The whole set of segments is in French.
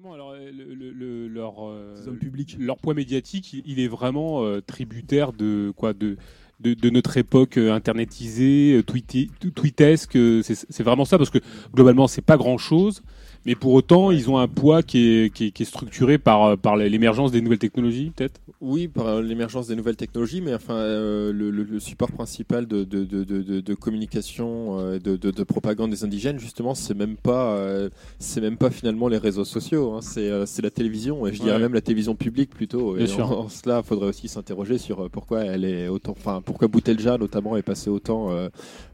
Justement, alors, le- le- le- leur, euh, leur poids médiatique, il, il est vraiment euh, tributaire de quoi de, de, de notre époque euh, internetisée, euh, tweetesque. euh, C'est c'est vraiment ça parce que globalement, c'est pas grand chose. Mais pour autant, ils ont un poids qui est, qui est, qui est structuré par, euh, par l'émergence des nouvelles technologies, peut-être? Oui, par euh, l'émergence des nouvelles technologies, mais enfin, euh, le, le- le support principal de, de, de, de, communication, de, de, de propagande des indigènes, justement, c'est même pas, euh, c'est même pas finalement les réseaux sociaux, hein, c'est euh, c'est la télévision, et je dirais Ouais. même la télévision publique plutôt. Et Bien sûr. en, cela, il faudrait aussi s'interroger sur pourquoi elle est autant, enfin, pourquoi Boutelja notamment est passé autant,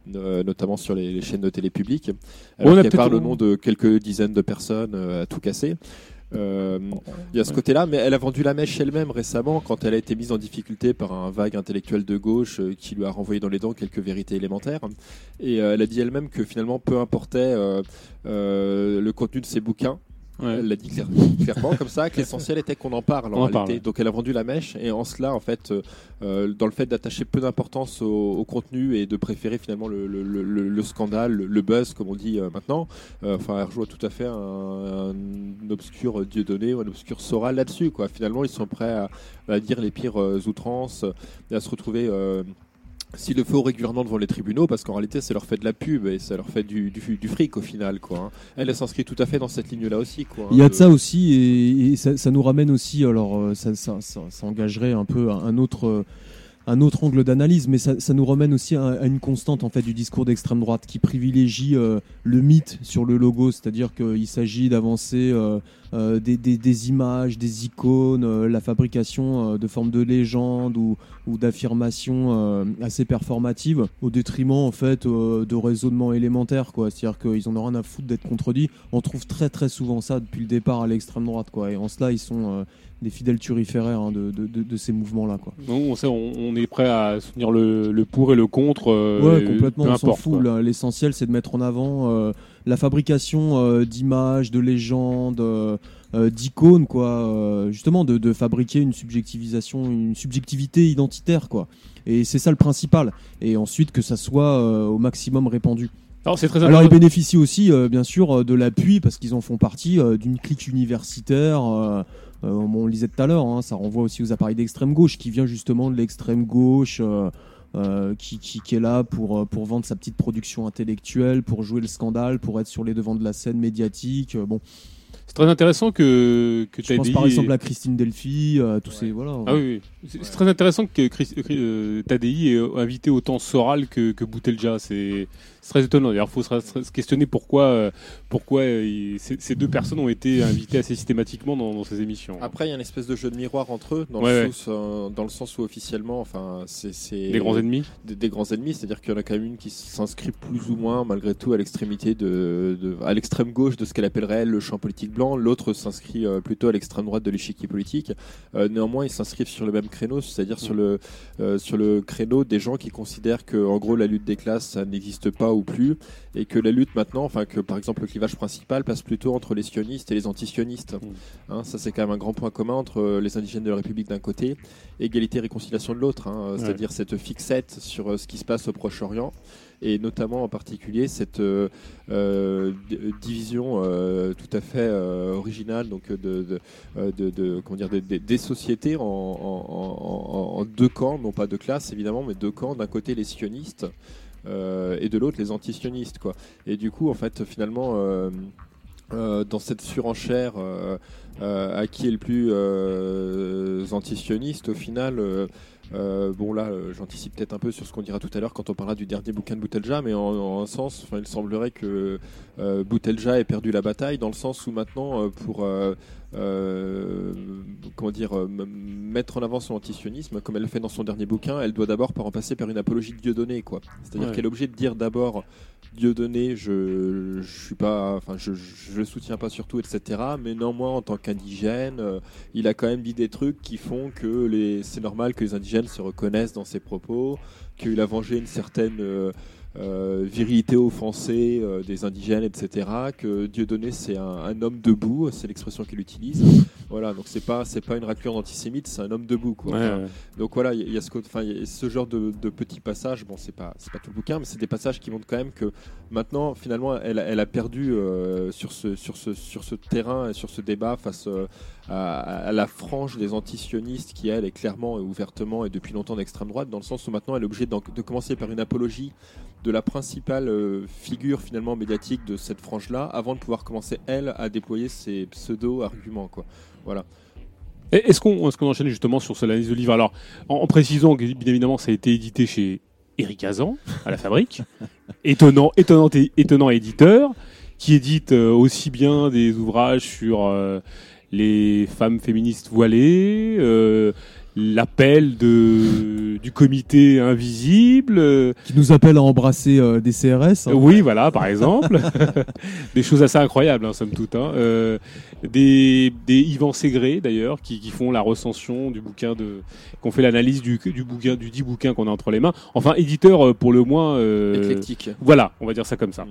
notamment sur les, les chaînes de télé publiques, alors On a qu'elle parle au nom de quelques dizaines de personnes euh, à tout casser. Euh, il y a ce côté-là, mais elle a vendu la mèche elle-même récemment quand elle a été mise en difficulté par un vague intellectuel de gauche euh, qui lui a renvoyé dans les dents quelques vérités élémentaires. Et elle a dit elle-même que finalement peu importait euh, euh, le contenu de ses bouquins. Ouais. Elle l'a dit clair- clairement comme ça, que l'essentiel était qu'on en parle en réalité. parle. Donc elle a vendu la mèche et en cela, en fait, euh, dans le fait d'attacher peu d'importance au, au contenu et de préférer finalement le, le- le- le- le scandale, le, buzz comme on dit euh, maintenant, euh, enfin elle rejoint tout à fait un, un obscur Dieudonné ou un obscur Sora là-dessus. Quoi. Finalement, ils sont prêts à, à dire les pires outrances et à se retrouver. Euh, s'il le faut régulièrement devant les tribunaux, parce qu'en réalité, ça leur fait de la pub et ça leur fait du, du, du fric au final. Quoi, hein. Elle, elle s'inscrit tout à fait dans cette ligne-là aussi. Quoi, hein, Il y a de ça aussi, et, et ça, ça nous ramène aussi, alors euh, ça, ça, ça- ça engagerait un peu un un autre, euh, un autre angle d'analyse, mais ça, nous ramène aussi à, une constante en fait du discours d'extrême droite qui privilégie euh, le mythe sur le logo, c'est-à-dire qu'il s'agit d'avancer euh, euh, des, images, des icônes, la fabrication de formes de légendes ou, ou d'affirmations assez performatives, au détriment en fait de raisonnements élémentaires, quoi. C'est-à-dire qu'ils en ont rien à foutre d'être contredits. On trouve très très souvent ça depuis le départ à l'extrême droite, quoi. Et en cela, ils sont des fidèles turiféraires hein, de, de- de- de ces mouvements-là, quoi. Donc, on, sait, on, on est prêt à soutenir le, le pour et le contre. euh, Ouais, complètement, peu on s'en fout. là. L'essentiel, c'est de mettre en avant euh, la fabrication euh, d'images, de légendes, euh, euh, d'icônes, quoi. euh, justement, de, de fabriquer une subjectivisation, une subjectivité identitaire, quoi. Et c'est ça le principal. Et ensuite, que ça soit euh, au maximum répandu. Alors c'est très Alors, ils bénéficient aussi, euh, bien sûr, de l'appui parce qu'ils en font partie euh, d'une clique universitaire. Euh, on le disait tout à l'heure, hein, ça renvoie aussi aux appareils d'extrême gauche qui vient justement de l'extrême gauche. euh, euh, qui, qui, est là pour, pour vendre sa petite production intellectuelle, pour jouer le scandale, pour être sur les devants de la scène médiatique. Bon, C'est très intéressant que, que je pense TADI par exemple à Christine Delphi, euh, tous ces voilà. Ah oui, oui. C'est très intéressant que Chris- euh, Tadei ait invité autant Soral que, que Boutelja. C'est très étonnant. D'ailleurs, il faut se, se questionner pourquoi, euh, pourquoi euh, il- ces, deux personnes ont été invitées assez systématiquement dans, dans ces émissions. Après, il y a une espèce de jeu de miroir entre eux, dans, Ouais, le, ouais. sens, euh, dans le sens où officiellement, enfin, c'est Les grands ennemis des, des grands ennemis, c'est-à-dire qu'il y en a quand même une qui s'inscrit plus ou moins, malgré tout, à l'extrémité de, de- à l'extrême gauche de ce qu'elle appellerait elle, le champ politique blanc. L'autre s'inscrit euh, plutôt à l'extrême droite de l'échiquier politique. Euh, néanmoins, ils s'inscrivent sur le même créneau, c'est-à-dire sur le euh, sur le créneau des gens qui considèrent que, en gros, la lutte des classes, ça n'existe pas ou plus, et que la lutte maintenant, enfin que par exemple le clivage principal passe plutôt entre les sionistes et les anti-sionistes. Hein, ça c'est quand même un grand point commun entre euh, les indigènes de la République d'un côté, égalité et réconciliation de l'autre, hein, Ouais. c'est-à-dire cette fixette sur euh, ce qui se passe au Proche-Orient et notamment en particulier cette euh, euh, division euh, tout à fait originale donc de, de, de- de- comment dire des- sociétés en, en- en- en- en deux camps, non pas deux classes évidemment, mais deux camps. D'un côté les sionistes et de l'autre les anti-sionistes quoi. Et du coup en fait finalement euh, euh, dans cette surenchère euh, euh, à qui est le plus euh, anti-sioniste au final euh, euh, bon là, euh, j'anticipe peut-être un peu sur ce qu'on dira tout à l'heure quand on parlera du dernier bouquin de Boutelja, mais en, un sens, il semblerait que euh, Boutelja ait perdu la bataille dans le sens où maintenant, euh, pour euh, comment dire, euh, mettre en avant son antisionisme, comme elle le fait dans son dernier bouquin, elle doit d'abord par en passer par une apologie de Dieudonné, quoi. C'est-à-dire Ouais. qu'elle est obligée de dire d'abord Dieudonné, je, je suis pas, enfin, je, je le soutiens pas surtout, etc. Mais néanmoins, en tant qu'indigène, euh, il a quand même dit des trucs qui font que les, c'est normal que les indigènes se reconnaissent dans ses propos, qu'il a vengé une certaine euh, euh, virilité offensée euh, des indigènes, etc. Que Dieudonné c'est un, un homme debout, c'est l'expression qu'il utilise. Voilà, donc c'est pas c'est pas une raclure d'antisémite, c'est un homme debout. Quoi. Ouais, Enfin, ouais. donc voilà, il y, a- il y a ce, enfin, genre de, de petits passages. Bon, c'est pas, c'est pas tout le bouquin, mais c'est des passages qui montrent quand même que maintenant, finalement, elle, a- elle a perdu euh, sur ce, sur ce, sur ce terrain et sur ce débat face à, à la frange des antisionistes qui elle est clairement et ouvertement et depuis longtemps d'extrême droite, dans le sens où maintenant elle est obligée de commencer par une apologie de la principale euh, figure finalement médiatique de cette frange-là, avant de pouvoir commencer elle à déployer ses pseudo-arguments, quoi. Voilà. Est-ce qu'on est qu'on enchaîne justement sur cette analyse de livre? Alors, en, en précisant que bien évidemment, ça a été édité chez Eric Azan, à la fabrique. étonnant, étonnant, étonnant éditeur, qui édite euh, aussi bien des ouvrages sur euh, les femmes féministes voilées, l'appel de du comité invisible. euh, Qui nous appelle à embrasser euh, des CRS. hein. oui, voilà, par exemple. des choses assez incroyables, hein, somme toute. hein. Euh, des, des Yvan Ségré, d'ailleurs, qui, qui font la recension du bouquin de, qu'on fait l'analyse du, du bouquin, du dit bouquin qu'on a entre les mains. Enfin, éditeur, euh, pour le moins. euh, Éclectique. voilà, on va dire ça comme ça. Mm.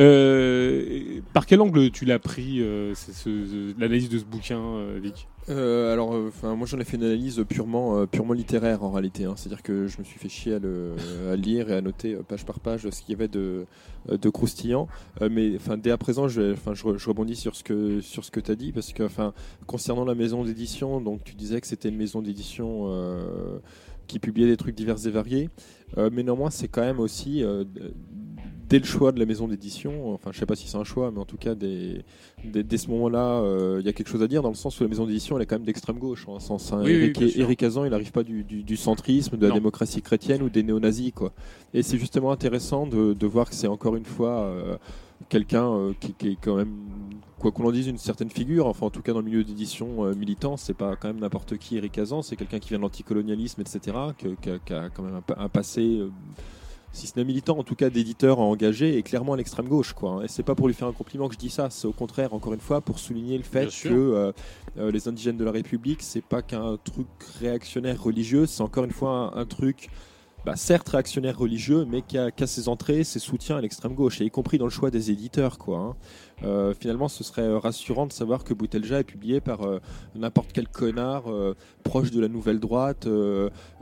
Euh, par quel angle tu l'as pris, euh, c'est ce- ce- l'analyse de ce bouquin, euh, Vic? Euh, alors, euh, enfin, moi j'en ai fait une analyse purement, euh, purement littéraire en réalité. hein. C'est-à-dire que je me suis fait chier à le, à lire et à noter euh, page par page ce qu'il y avait de, de croustillant. Mais enfin, dès à présent, je, enfin, je, re- je rebondis sur ce que, sur ce que tu as dit parce que, enfin, concernant la maison d'édition, donc tu disais que c'était une maison d'édition qui publiait des trucs divers et variés. Mais néanmoins, c'est quand même aussi. Dès le choix de la maison d'édition, enfin je sais pas si c'est un choix, mais en tout cas dès, dès, dès ce moment-là, euh, il y a quelque chose à dire dans le sens où la maison d'édition elle est quand même d'extrême gauche. En un sens, hein. Oui, oui, Eric, Hazan, il n'arrive pas du, du- du centrisme, de la Non. démocratie chrétienne ou des néo-nazis. Quoi. Et c'est justement intéressant de, de voir que c'est encore une fois euh, quelqu'un euh, qui, qui est quand même, quoi qu'on en dise, une certaine figure. Enfin, en tout cas, dans le milieu d'édition euh, militant, c'est pas quand même n'importe qui Eric Hazan, c'est quelqu'un qui vient de l'anticolonialisme, etc., qui a- qui a quand même un, pa- un passé. euh, si ce n'est militant, en tout cas d'éditeur engagé et clairement à l'extrême gauche. Quoi. hein. Et c'est pas pour lui faire un compliment que je dis ça, c'est au contraire, encore une fois, pour souligner le fait que euh, euh, les indigènes de la République, c'est pas qu'un truc réactionnaire religieux, c'est encore une fois un, un truc, bah, certes réactionnaire religieux, mais qui a, qui a ses entrées, ses soutiens à l'extrême gauche, et y compris dans le choix des éditeurs. Quoi, hein. Euh, finalement, ce serait euh, rassurant de savoir que Boutelja est publié par euh, n'importe quel connard euh, proche de la nouvelle droite,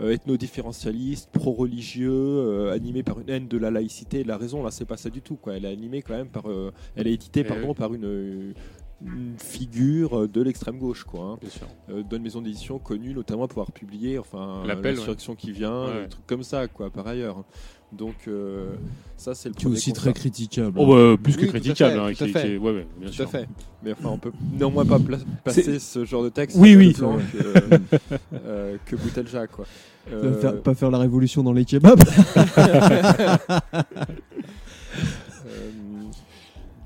ethno-différentialiste, pro-religieux, animé par une haine de la laïcité et de la raison. Là, c'est pas ça du tout. Quoi. Elle est animée quand même par, elle est éditée pardon par une, une figure de l'extrême gauche, quoi. hein. Bien sûr. Euh, d'une maison d'édition connue notamment pour avoir publié, enfin, L'appel, l'insurrection qui vient, Ouais. des trucs comme ça, quoi, par ailleurs. Donc euh, ça, c'est le Qui est premier aussi constat. très critiquable. Oh, bah, plus que Oui, tout à critiquable. fait, hein, tout à qui- fait. qui est- ouais, ouais, bien Tout sûr. à fait. Mais enfin, on peut néanmoins pas pla- passer ce genre de texte Oui, oui. plan que, euh, que Boutelja, quoi. Euh, faire, pas faire la révolution dans les kebabs.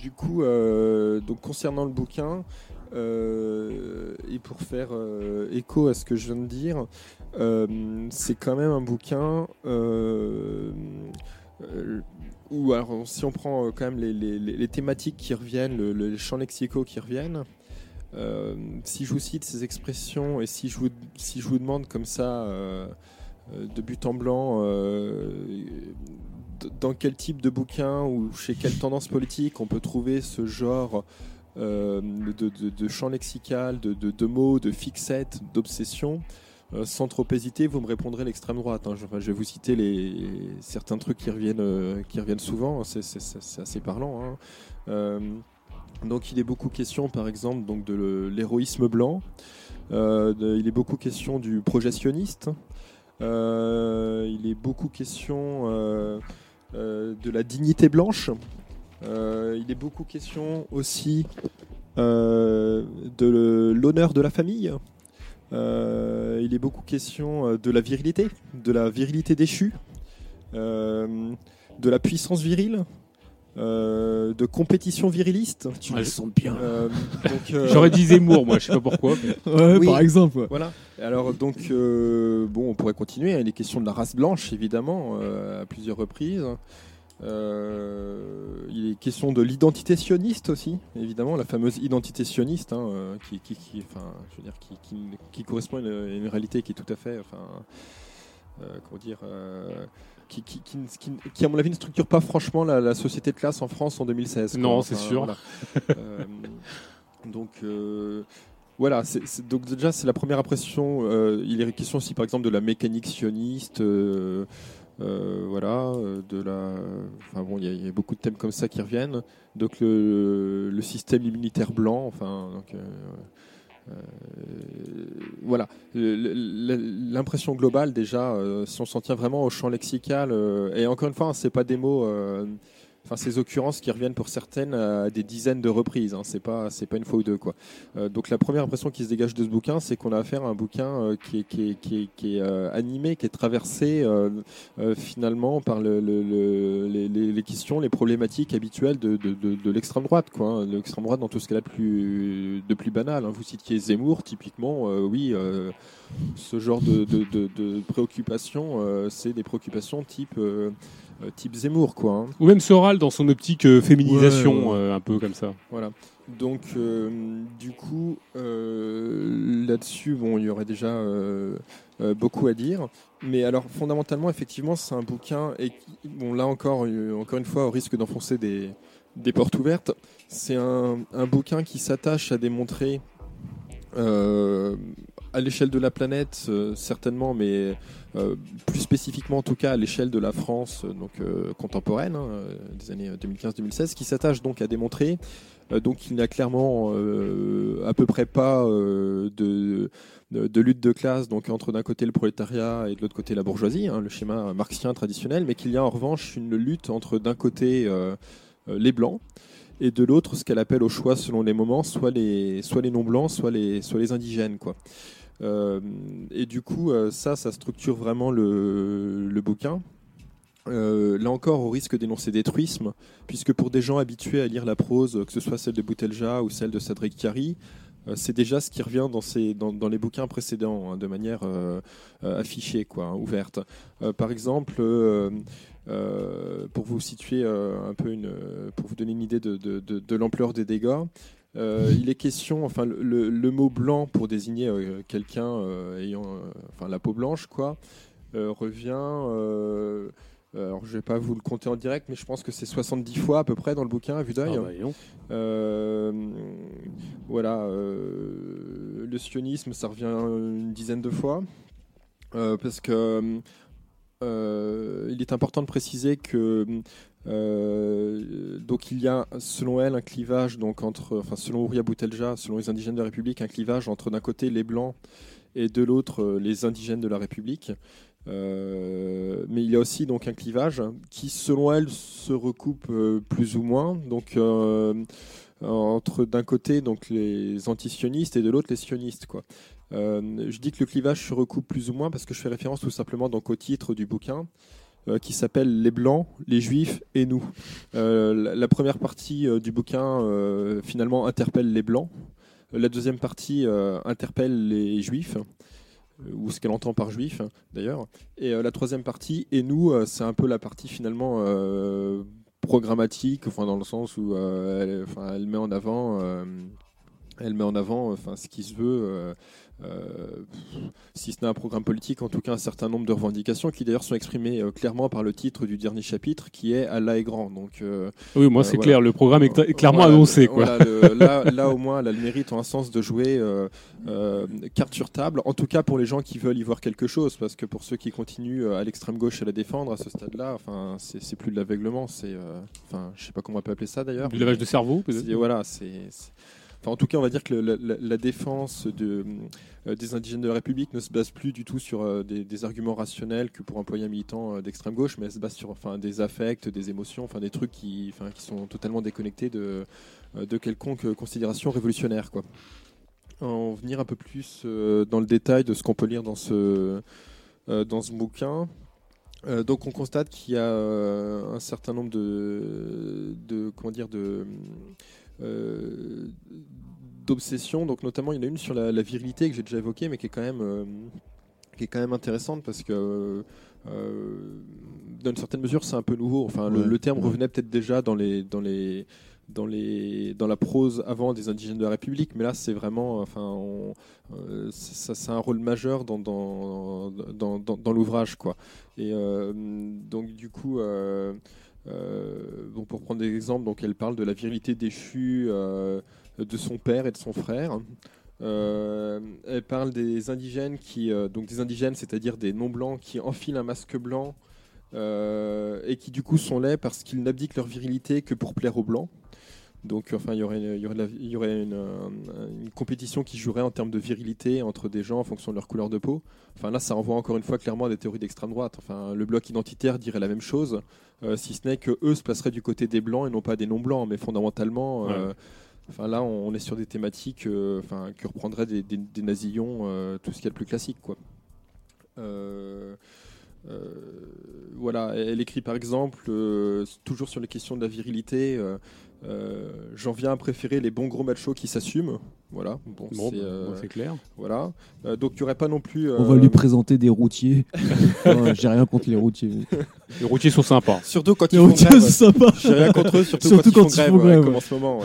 Du coup, euh, donc concernant le bouquin, euh, et pour faire euh, écho à ce que je viens de dire, c'est quand même un bouquin où, alors, si on prend quand même les, thématiques qui reviennent, le, le- les champs lexicaux qui reviennent, si je vous cite ces expressions et si je vous, si je vous demande comme ça, de but en blanc, dans quel type de bouquin ou chez quelle tendance politique on peut trouver ce genre euh, de, champ lexical, de, mots, de fixettes, d'obsessions? Euh, sans trop hésiter, vous me répondrez l'extrême droite. hein. Je, enfin, je vais vous citer les, certains trucs qui reviennent, euh, qui reviennent souvent. C'est, c'est- assez parlant. hein. Donc, il est beaucoup question, par exemple, donc de l'héroïsme blanc. Il est beaucoup question du projectionniste. Il est beaucoup question de la dignité blanche. Euh, il est beaucoup question aussi euh, de l'honneur de la famille. Euh, il est beaucoup question euh, de la virilité, de la virilité déchue, euh, de la puissance virile, euh, de compétition viriliste. Tu Ah, le je- sens bien. Euh, donc, euh, J'aurais dit Zemmour, moi, je sais pas pourquoi. mais- Ouais, oui. par exemple. ouais. Voilà. Alors donc euh, bon, on pourrait continuer. Il est question de la race blanche évidemment euh, à plusieurs reprises. Euh, il est question de l'identité sioniste aussi, évidemment, la fameuse identité sioniste, hein, qui, qui, qui- enfin, je veux dire, qui, qui- qui correspond à une, à une réalité qui est tout à fait, enfin, euh, comment dire, euh, qui, qui, qui, qui- qui, à mon avis, ne structure pas franchement la, la société de classe en France en 2016. quoi. Non, c'est sûr. voilà. Euh, donc. euh, voilà, donc déjà c'est la première impression. euh, il est question aussi par exemple de la mécanique sioniste, euh, voilà, de la. Enfin bon, il y, a- il y a beaucoup de thèmes comme ça qui reviennent. Donc le, le système immunitaire blanc, enfin donc, voilà, Le- le- l'impression globale déjà, euh, si on s'en tient vraiment au champ lexical, euh, et encore une fois, hein, c'est pas des mots. Euh, Enfin, ces occurrences qui reviennent pour certaines à des dizaines de reprises. Hein, c'est pas, c'est pas une fois ou deux quoi. Euh, donc la première impression qui se dégage de ce bouquin, c'est qu'on a affaire à un bouquin euh, qui est, euh, animé, qui est traversé euh, euh, finalement par le, le- le- les, questions, les problématiques habituelles de, l'extrême droite, quoi. hein. L'extrême droite dans tout ce qu'elle a de plus, de plus banal. hein. Vous citiez Zemmour, typiquement, euh, oui. euh, ce genre de, préoccupations, euh, c'est des préoccupations type, euh, euh, type Zemmour, quoi. hein. Ou même Soral dans son optique euh, féminisation, Ouais, euh, un peu comme ça. Voilà. Donc, euh, du coup, euh, là-dessus, bon, il y aurait déjà euh, euh, beaucoup à dire. Mais alors, fondamentalement, effectivement, c'est un bouquin, et bon, là encore, euh, encore une fois, au risque d'enfoncer des, des portes ouvertes, c'est un, un bouquin qui s'attache à démontrer, euh, à l'échelle de la planète, euh, certainement, mais euh, plus spécifiquement, en tout cas, à l'échelle de la France, euh, donc contemporaine, hein, des années 2015-2016, qui s'attache donc à démontrer donc il n'y a clairement à peu près pas de, lutte de classe donc entre d'un côté le prolétariat et de l'autre côté la bourgeoisie, hein, le schéma marxien traditionnel, mais qu'il y a en revanche une lutte entre d'un côté les blancs et de l'autre ce qu'elle appelle au choix selon les moments, soit les, soit les non-blancs, soit les, soit les indigènes. Quoi. Euh, et du coup, euh, ça, ça structure vraiment le, bouquin. Euh, là encore, au risque d'énoncer des truismes, puisque pour des gens habitués à lire la prose, que ce soit celle de Boutelja ou celle de Chiari, euh, c'est déjà ce qui revient dans, ces, dans, dans les bouquins précédents, hein, de manière affichée, quoi, hein, ouverte. Par exemple, pour vous situer euh, un peu une, pour vous donner une idée de, de, de, de l'ampleur des dégâts, euh, il est question, enfin, le, mot blanc pour désigner euh, quelqu'un euh, ayant, euh, enfin, la peau blanche, quoi, euh, revient. euh, alors, je vais pas vous le compter en direct, mais je pense que c'est 70 fois à peu près dans le bouquin à vue d'œil. Ah bah. Euh, voilà, euh, le sionisme, ça revient une dizaine de fois. Euh, parce que euh, il est important de préciser que euh, donc il y a selon elle un clivage donc entre enfin selon Ouria Boutelja selon les indigènes de la République un clivage entre d'un côté les blancs et de l'autre euh, les indigènes de la République mais il y a aussi donc un clivage qui selon elle se recoupe plus ou moins donc entre d'un côté donc les antisionistes et de l'autre les sionistes quoi. Euh, je dis que le clivage se recoupe plus ou moins parce que je fais référence tout simplement au titre du bouquin euh, qui s'appelle Les Blancs, les Juifs et nous. Euh, la, première partie du bouquin finalement interpelle les Blancs. La deuxième partie interpelle les Juifs ou ce qu'elle entend par juif d'ailleurs. Et la troisième partie, et nous, c'est un peu la partie finalement programmatique, enfin dans le sens où elle, elle met en avant, elle met en avant, ce qui se veut. Euh, si ce n'est un programme politique, en tout cas un certain nombre de revendications qui d'ailleurs sont exprimées euh, clairement par le titre du dernier chapitre qui est Allah est grand. Donc euh, Oui, moi c'est voilà. clair, le programme est, clairement voilà, annoncé. le- Quoi. voilà, le- là, là, au moins, elle a le mérite en un sens de jouer carte sur table. En tout cas, pour les gens qui veulent y voir quelque chose, parce que pour ceux qui continuent à l'extrême gauche à la défendre à ce stade-là, enfin, c'est plus de l'aveuglement, c'est, enfin, je sais pas comment on peut appeler ça d'ailleurs. Du lavage de cerveau, peut-être Voilà, c'est. En tout cas, on va dire que la, défense euh, des indigènes de la République ne se base plus du tout sur euh, des, arguments rationnels que pour employer un militant euh, d'extrême gauche, mais elle se base sur des affects, des émotions, des trucs qui, sont totalement déconnectés de, de quelconque considération révolutionnaire. Quoi. En venir un peu plus dans le détail de ce qu'on peut lire dans ce, bouquin. Donc on constate qu'il y a un certain nombre de, comment dire de d'obsessions. Donc notamment, il y en a une sur la, la virilité que j'ai déjà évoquée, mais qui est quand même euh, qui est quand même intéressante parce que euh, dans une certaine mesure, c'est un peu nouveau. Enfin, le, Ouais. le terme Ouais. revenait peut-être déjà dans les dans les dans, les, dans la prose avant des indigènes de la République, mais là c'est vraiment, enfin, euh, ça, c'est un rôle majeur dans, dans, dans, dans, l'ouvrage, quoi. Et euh, donc du coup, euh, bon, pour prendre des exemples, donc elle parle de la virilité déchue de son père et de son frère. elle parle des indigènes qui, donc des indigènes, c'est-à-dire des non blancs qui enfilent un masque blanc et qui du coup sont laids parce qu'ils n'abdiquent leur virilité que pour plaire aux blancs. Donc, enfin, il y aurait, il y aurait, une, compétition qui jouerait en termes de virilité entre des gens en fonction de leur couleur de peau. Enfin, là, ça renvoie encore une fois clairement à des théories d'extrême droite. Enfin, le bloc identitaire dirait la même chose, euh, si ce n'est que eux se placeraient du côté des blancs et non pas des non blancs. Mais fondamentalement, euh, enfin, là, on, est sur des thématiques, euh, enfin, que reprendraient des, des, nazillons, tout ce qui est le plus classique, quoi. voilà, elle écrit par exemple, toujours sur les questions de la virilité, euh, j'en viens à préférer les bons gros machos qui s'assument. Voilà, bon, c'est euh, clair. Voilà, euh, donc il n'y aurait pas non plus. On va lui présenter des routiers. J'ai rien contre les routiers. Les routiers sont sympas. Surtout quand ils font grève. J'ai rien contre eux, surtout, quand, ils font grève, comme en ce moment.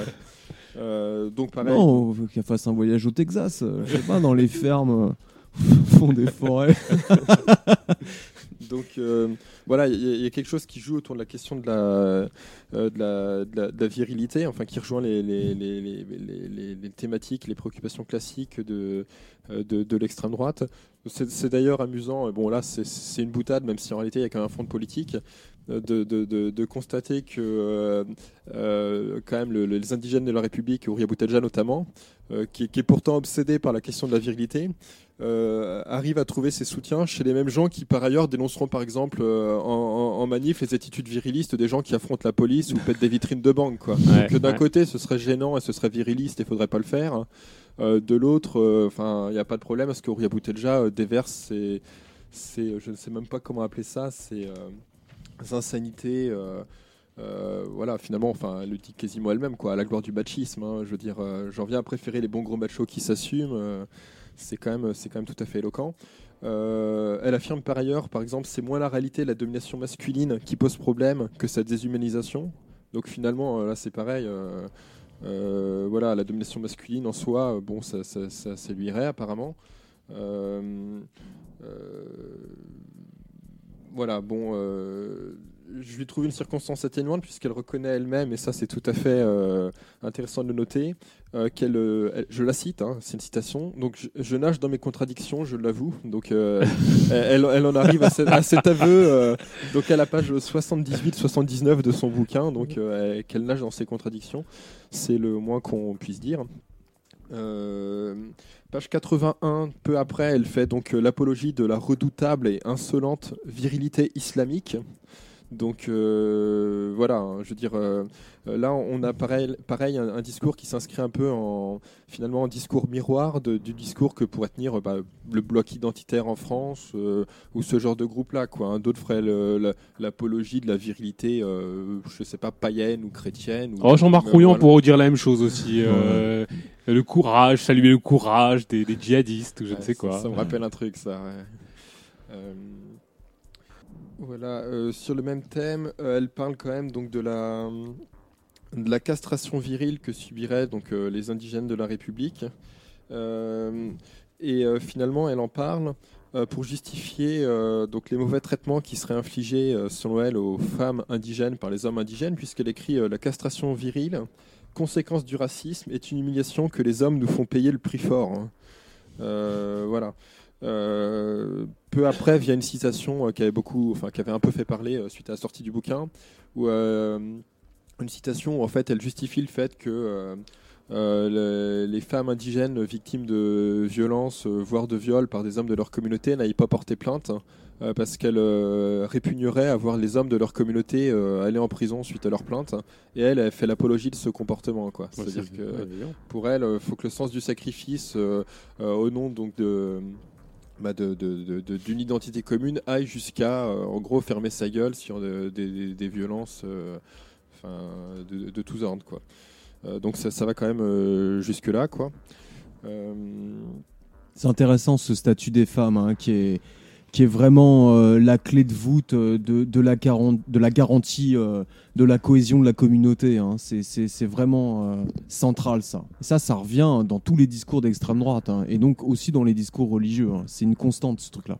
donc pareil. Non, on qu'il fasse un voyage au Texas. je sais pas, dans les fermes, fond des forêts. Donc euh, voilà, il y, a quelque chose qui joue autour de la question de la, euh, virilité, enfin qui rejoint les, thématiques, les préoccupations classiques de, euh, de, l'extrême droite. C'est d'ailleurs amusant, bon là c'est une boutade, même si en réalité il y a quand même un fond de politique, de, de, de, constater que quand même les indigènes de la République, Ouria Boutelja notamment, qui, qui, est pourtant obsédé par la question de la virilité, euh, arrive à trouver ses soutiens chez les mêmes gens qui par ailleurs dénonceront par exemple euh, en, manif les attitudes virilistes des gens qui affrontent la police ou pètent des vitrines de banque quoi. Donc d'un côté ce serait gênant et ce serait viriliste et faudrait pas le faire. Euh, de l'autre, enfin il n'y a pas de problème parce que Ria Boutelja déverse ses, je ne sais même pas comment appeler ça, ses insanités. voilà, finalement, enfin, elle le dit quasiment elle-même, quoi, à la gloire du machisme. Hein, je veux dire, j'en viens à préférer les bons gros machos qui s'assument c'est quand, même, quand même tout à fait éloquent. Euh, elle affirme par ailleurs, par exemple, c'est moins la réalité, la domination masculine qui pose problème que sa déshumanisation. Donc finalement, euh, là c'est pareil. Euh, voilà, la domination masculine en soi, bon, ça, ça, ça séduirait apparemment. Voilà, bon je lui trouve une circonstance atténuante puisqu'elle reconnaît elle-même, et ça c'est tout à fait euh, intéressant de le noter, euh, qu'elle, euh, je la cite, hein, c'est une citation, donc je, nage dans mes contradictions, je l'avoue, donc elle, elle, en arrive à, cet aveu, donc à la page 78-79 de son bouquin, donc qu'elle nage dans ses contradictions, c'est le moins qu'on puisse dire. Page 81, peu après, elle fait donc l'apologie de la redoutable et insolente virilité islamique. Donc euh, voilà, hein, je veux dire, euh, là on a pareil, pareil un, discours qui s'inscrit un peu en finalement en discours miroir du discours que pourrait tenir bah, le bloc identitaire en France euh, ou ce genre de groupe-là. Quoi. Hein. D'autres feraient l'apologie de la virilité, je sais pas, païenne ou chrétienne. Ou, oh, Jean-Marc Rouillon pourrait dire la même chose aussi. le courage, saluer le courage des, djihadistes ou je ne sais quoi. Ça, me rappelle un truc, ça. Voilà, euh, sur le même thème, euh, elle parle quand même donc de la, de la castration virile que subiraient donc euh, les indigènes de la République. et finalement, elle en parle pour justifier donc les mauvais traitements qui seraient infligés selon elle aux femmes indigènes par les hommes indigènes, puisqu'elle écrit la castration virile, conséquence du racisme, est une humiliation que les hommes nous font payer le prix fort. Hein. voilà. Euh, peu après, via une citation euh, qui avait beaucoup, enfin qui avait un peu fait parler euh, suite à la sortie du bouquin, où une citation où en fait elle justifie le fait que les, femmes indigènes victimes de violences, voire de viols par des hommes de leur communauté n'aillent pas porter plainte parce qu'elles répugneraient à voir les hommes de leur communauté aller en prison suite à leur plainte. Et elle, elle fait l'apologie de ce comportement. C'est-à-dire que pour elle, il faut que le sens du sacrifice, au nom donc de bah d'une de, identité commune aille jusqu'à, euh, en gros, fermer sa gueule sur des, violences euh, de, tous ordres. Quoi. Euh, donc ça, ça, va quand même jusque-là. quoi. C'est intéressant ce statut des femmes hein, qui est qui est vraiment euh, la clé de voûte euh, de, de, la, de la garantie euh, de la cohésion de la communauté. Hein. C'est vraiment central ça. ça, ça revient dans tous les discours d'extrême droite hein, et donc aussi dans les discours religieux. Hein. C'est une constante ce truc-là.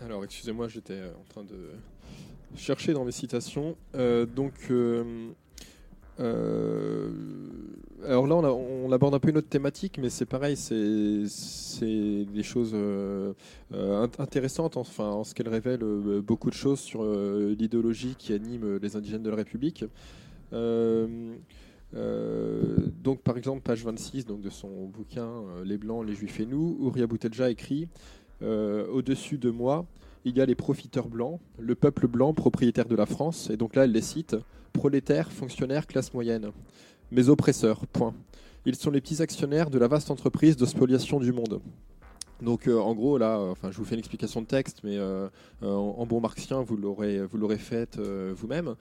Alors, excusez-moi, j'étais en train de chercher dans mes citations. donc, euh, alors là, on, aborde un peu une autre thématique, mais c'est pareil, c'est des choses euh, euh, intéressantes enfin, en ce qu'elles révèlent beaucoup de choses sur l'idéologie qui anime les indigènes de la République. donc, par exemple, page 26 donc, de son bouquin Les Blancs, les Juifs et nous, Ouria Boutelja écrit Au-dessus de moi, il y a les profiteurs blancs, le peuple blanc propriétaire de la France, et donc là, elle les cite prolétaires, fonctionnaires, classe moyenne. Mes oppresseurs, point. Ils sont les petits actionnaires de la vaste entreprise de spoliation du monde. Donc euh, en gros là, euh, enfin je vous fais une explication de texte, mais euh, en, bon marxien vous l'aurez vous l'aurez faite vous-même.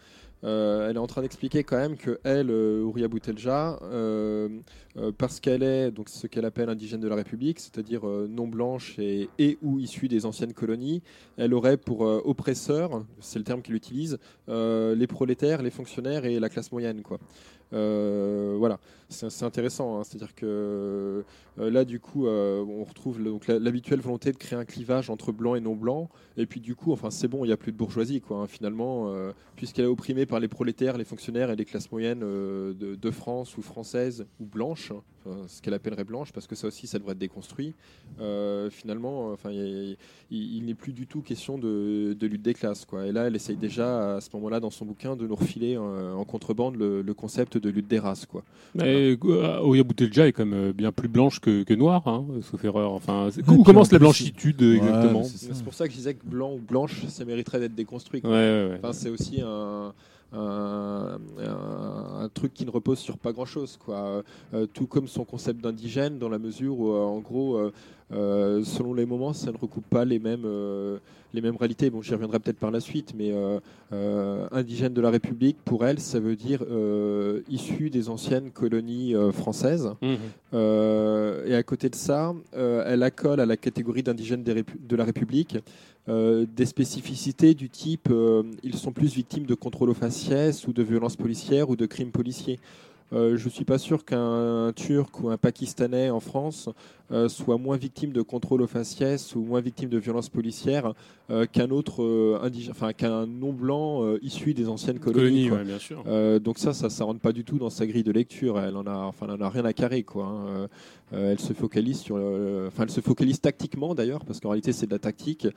Elle est en train d'expliquer quand même que elle, Ouria Boutelja, parce qu'elle est donc ce qu'elle appelle indigène de la République, c'est-à-dire non blanche et, ou issue des anciennes colonies, elle aurait pour oppresseurs, c'est le terme qu'il utilise, les prolétaires, les fonctionnaires et la classe moyenne quoi. Euh, voilà, c'est intéressant. Hein. C'est-à-dire que euh, là, du coup, euh, on retrouve l'habituelle volonté de créer un clivage entre blanc et non blanc. Et puis, du coup, enfin, c'est bon, il n'y a plus de bourgeoisie, quoi. Hein, finalement, puisqu'elle est opprimée par les prolétaires, les fonctionnaires et les classes moyennes de, France ou françaises ou blanches, ce qu'elle appellerait blanche, parce que ça aussi, ça devrait être déconstruit. finalement, enfin, il, n'est plus du tout question de, lutte des classes, quoi. Et là, elle essaye déjà à ce moment-là, dans son bouquin, de nous refiler en contrebande le, le concept de lutte des races. Quoi. Mais euh, Oya Boutelja est quand même euh, bien plus blanche que, que noire, hein, sauf erreur. Enfin, où commence la blanchitude exactement C'est pour ça que je disais que blanc ou blanche, ça mériterait d'être déconstruit. enfin, c'est aussi un, un, un, truc qui ne repose sur pas grand chose quoi euh, tout comme son concept d'indigène dans la mesure où en gros euh, selon les moments, ça ne recoupe pas les mêmes, euh, les mêmes réalités. Bon, j'y reviendrai peut-être par la suite, mais euh, indigène de la République, pour elle, ça veut dire issu des anciennes colonies françaises. Mmh. et à côté de ça, elle accole à la catégorie d'indigène de la République des spécificités du type ils sont plus victimes de contrôle aux faciès ou de violences policières ou de crimes policiers. Euh, je ne suis pas sûr qu'un Turc ou un Pakistanais en France euh, soit moins victime de contrôle aux faciès ou moins victime de violences policières euh, qu'un autre enfin qu'un non blanc issu des anciennes colonies. bien sûr. donc ça, ça, ça rentre pas du tout dans sa grille de lecture. Elle en a, enfin, elle en a rien à carrer, quoi. Hein. elle se focalise sur, enfin, elle se focalise tactiquement d'ailleurs, parce qu'en réalité c'est de la tactique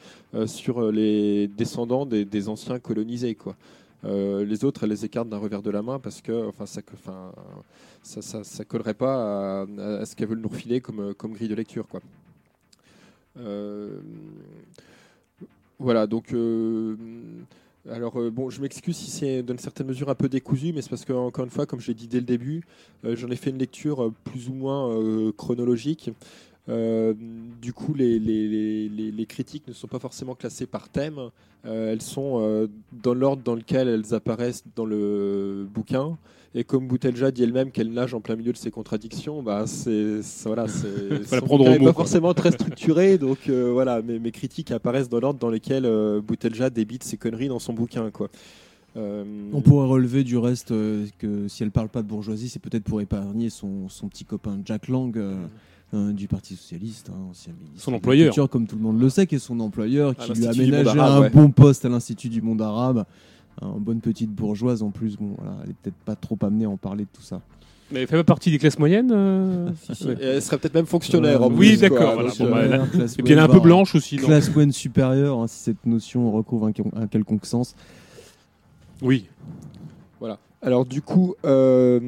sur les descendants des, des anciens colonisés, quoi. Euh, les autres, elle les écarte d'un revers de la main parce que enfin, ça, ça collerait pas à, ce qu'elles veulent nous refiler comme, comme grille de lecture. Quoi. Euh, voilà, donc. Euh, alors bon, je m'excuse si c'est d'une certaine mesure un peu décousu, mais c'est parce que encore une fois, comme je l'ai dit dès le début, j'en ai fait une lecture plus ou moins chronologique. Euh, du coup, les, les, les, critiques ne sont pas forcément classées par thème. Euh, elles sont euh, dans l'ordre dans lequel elles apparaissent dans le bouquin. Et comme Boutelja dit elle-même qu'elle nage en plein milieu de ses contradictions, bah c'est voilà, c'est pas forcément très structuré. donc voilà, mes, mes, critiques apparaissent dans l'ordre dans lequel Boutelja débite ses conneries dans son bouquin, quoi. On pourrait relever du reste que si elle parle pas de bourgeoisie, c'est peut-être pour épargner son, son, petit copain Jack Lang. Euh, du Parti Socialiste, hein, ancien ministre. Son employeur. comme tout le monde le sait, qui est son employeur, qui lui a aménagé un bon poste à l'Institut du monde arabe. Une bonne petite bourgeoise en plus, bon, voilà, elle est peut-être pas trop amenée à en parler de tout ça. Mais elle fait pas partie des classes moyennes euh Elle serait peut-être même fonctionnaire. oui, d'accord. Voilà, Et puis elle est un peu blanche aussi. Classe moyenne supérieure, hein, si cette notion recouvre un, quelconque sens. Oui. Voilà. Alors du coup, euh,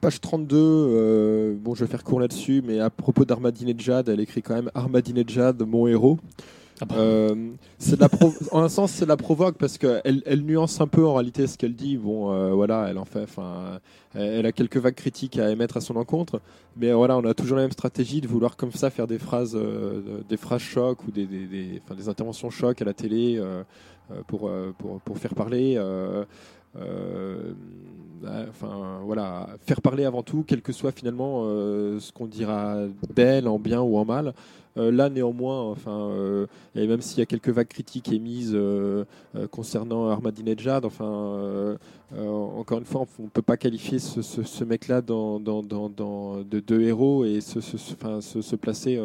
page 32, euh, bon, je vais faire court là-dessus, mais à propos d'Armadinejad, elle écrit quand même Armadinejad, mon héros. Ah bah. euh, c'est en un sens, c'est la provoque parce qu'elle elle nuance un peu en réalité ce qu'elle dit. Bon, euh, voilà, elle en fait, enfin, elle a quelques vagues critiques à émettre à son encontre, mais voilà, on a toujours la même stratégie de vouloir comme ça faire des phrases, des phrases choc ou des, des, des interventions choc à la télé pour, pour, pour, faire parler. Enfin voilà, faire parler avant tout, quel que soit finalement ce qu'on dira d'elle en bien ou en mal. Euh, là, néanmoins, enfin, euh, et même s'il y a quelques vagues critiques émises euh, concernant Ahmadinejad, enfin, encore une fois, on ne peut pas qualifier ce, mec-là de, héros et se, placer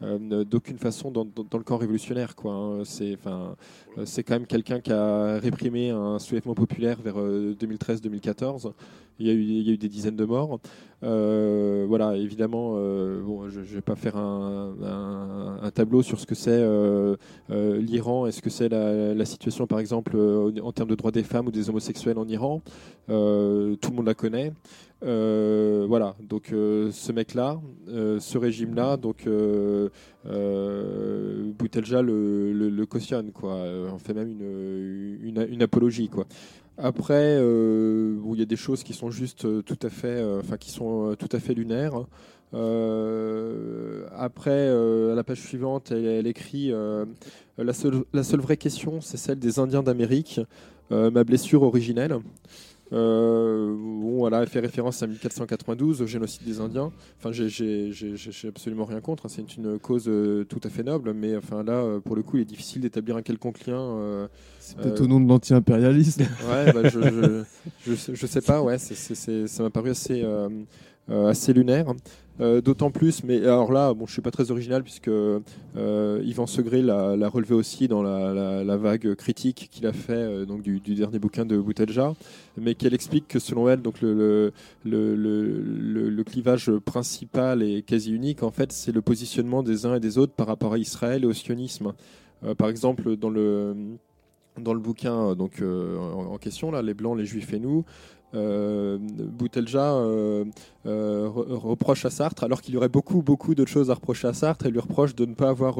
d'aucune façon dans, le camp révolutionnaire. Hein. C'est quand même quelqu'un qui a réprimé un soulèvement populaire vers 2013-2014. Il y, a eu, des dizaines de morts. Euh, voilà, évidemment, euh, bon, je ne vais pas faire un, tableau sur ce que c'est euh, l'Iran et ce que c'est la, situation, par exemple, en termes de droits des femmes ou des homosexuels en Iran? tout le monde la connaît. voilà, donc ce mec-là, ce régime-là, donc Boutelja le, le, cautionne, quoi. On fait même une, une, une apologie, quoi. Après, euh, il y a des choses qui sont juste euh, tout à fait, euh, enfin qui sont tout à fait lunaires. après, à la page suivante, elle, écrit la seule, la, seule, vraie question, c'est celle des Indiens d'Amérique, ma blessure originelle. Euh, bon, voilà, elle fait référence à 1492, au génocide des Indiens. Enfin, j'ai absolument rien contre. Hein. C'est une cause euh, tout à fait noble, mais enfin là, euh, pour le coup, il est difficile d'établir un quelconque lien. c'est peut-être au nom de l'anti-impérialisme. ouais, bah, je, je, je, sais pas. Ouais, ça m'a paru assez assez lunaire. Euh, d'autant plus, mais alors là, bon, je suis pas très original puisque euh, Yvan Segré l'a relevé aussi dans la, vague critique qu'il a fait euh, donc du, dernier bouquin de Boutelja, mais qu'elle explique que selon elle, donc le, clivage principal et quasi unique, en fait, c'est le positionnement des uns et des autres par rapport à Israël et au sionisme. par exemple, dans le dans le bouquin donc en, question là, les blancs, les juifs et nous, Boutelja euh, reproche à Sartre, alors qu'il y aurait beaucoup, beaucoup d'autres choses à reprocher à Sartre, et lui reproche de ne pas avoir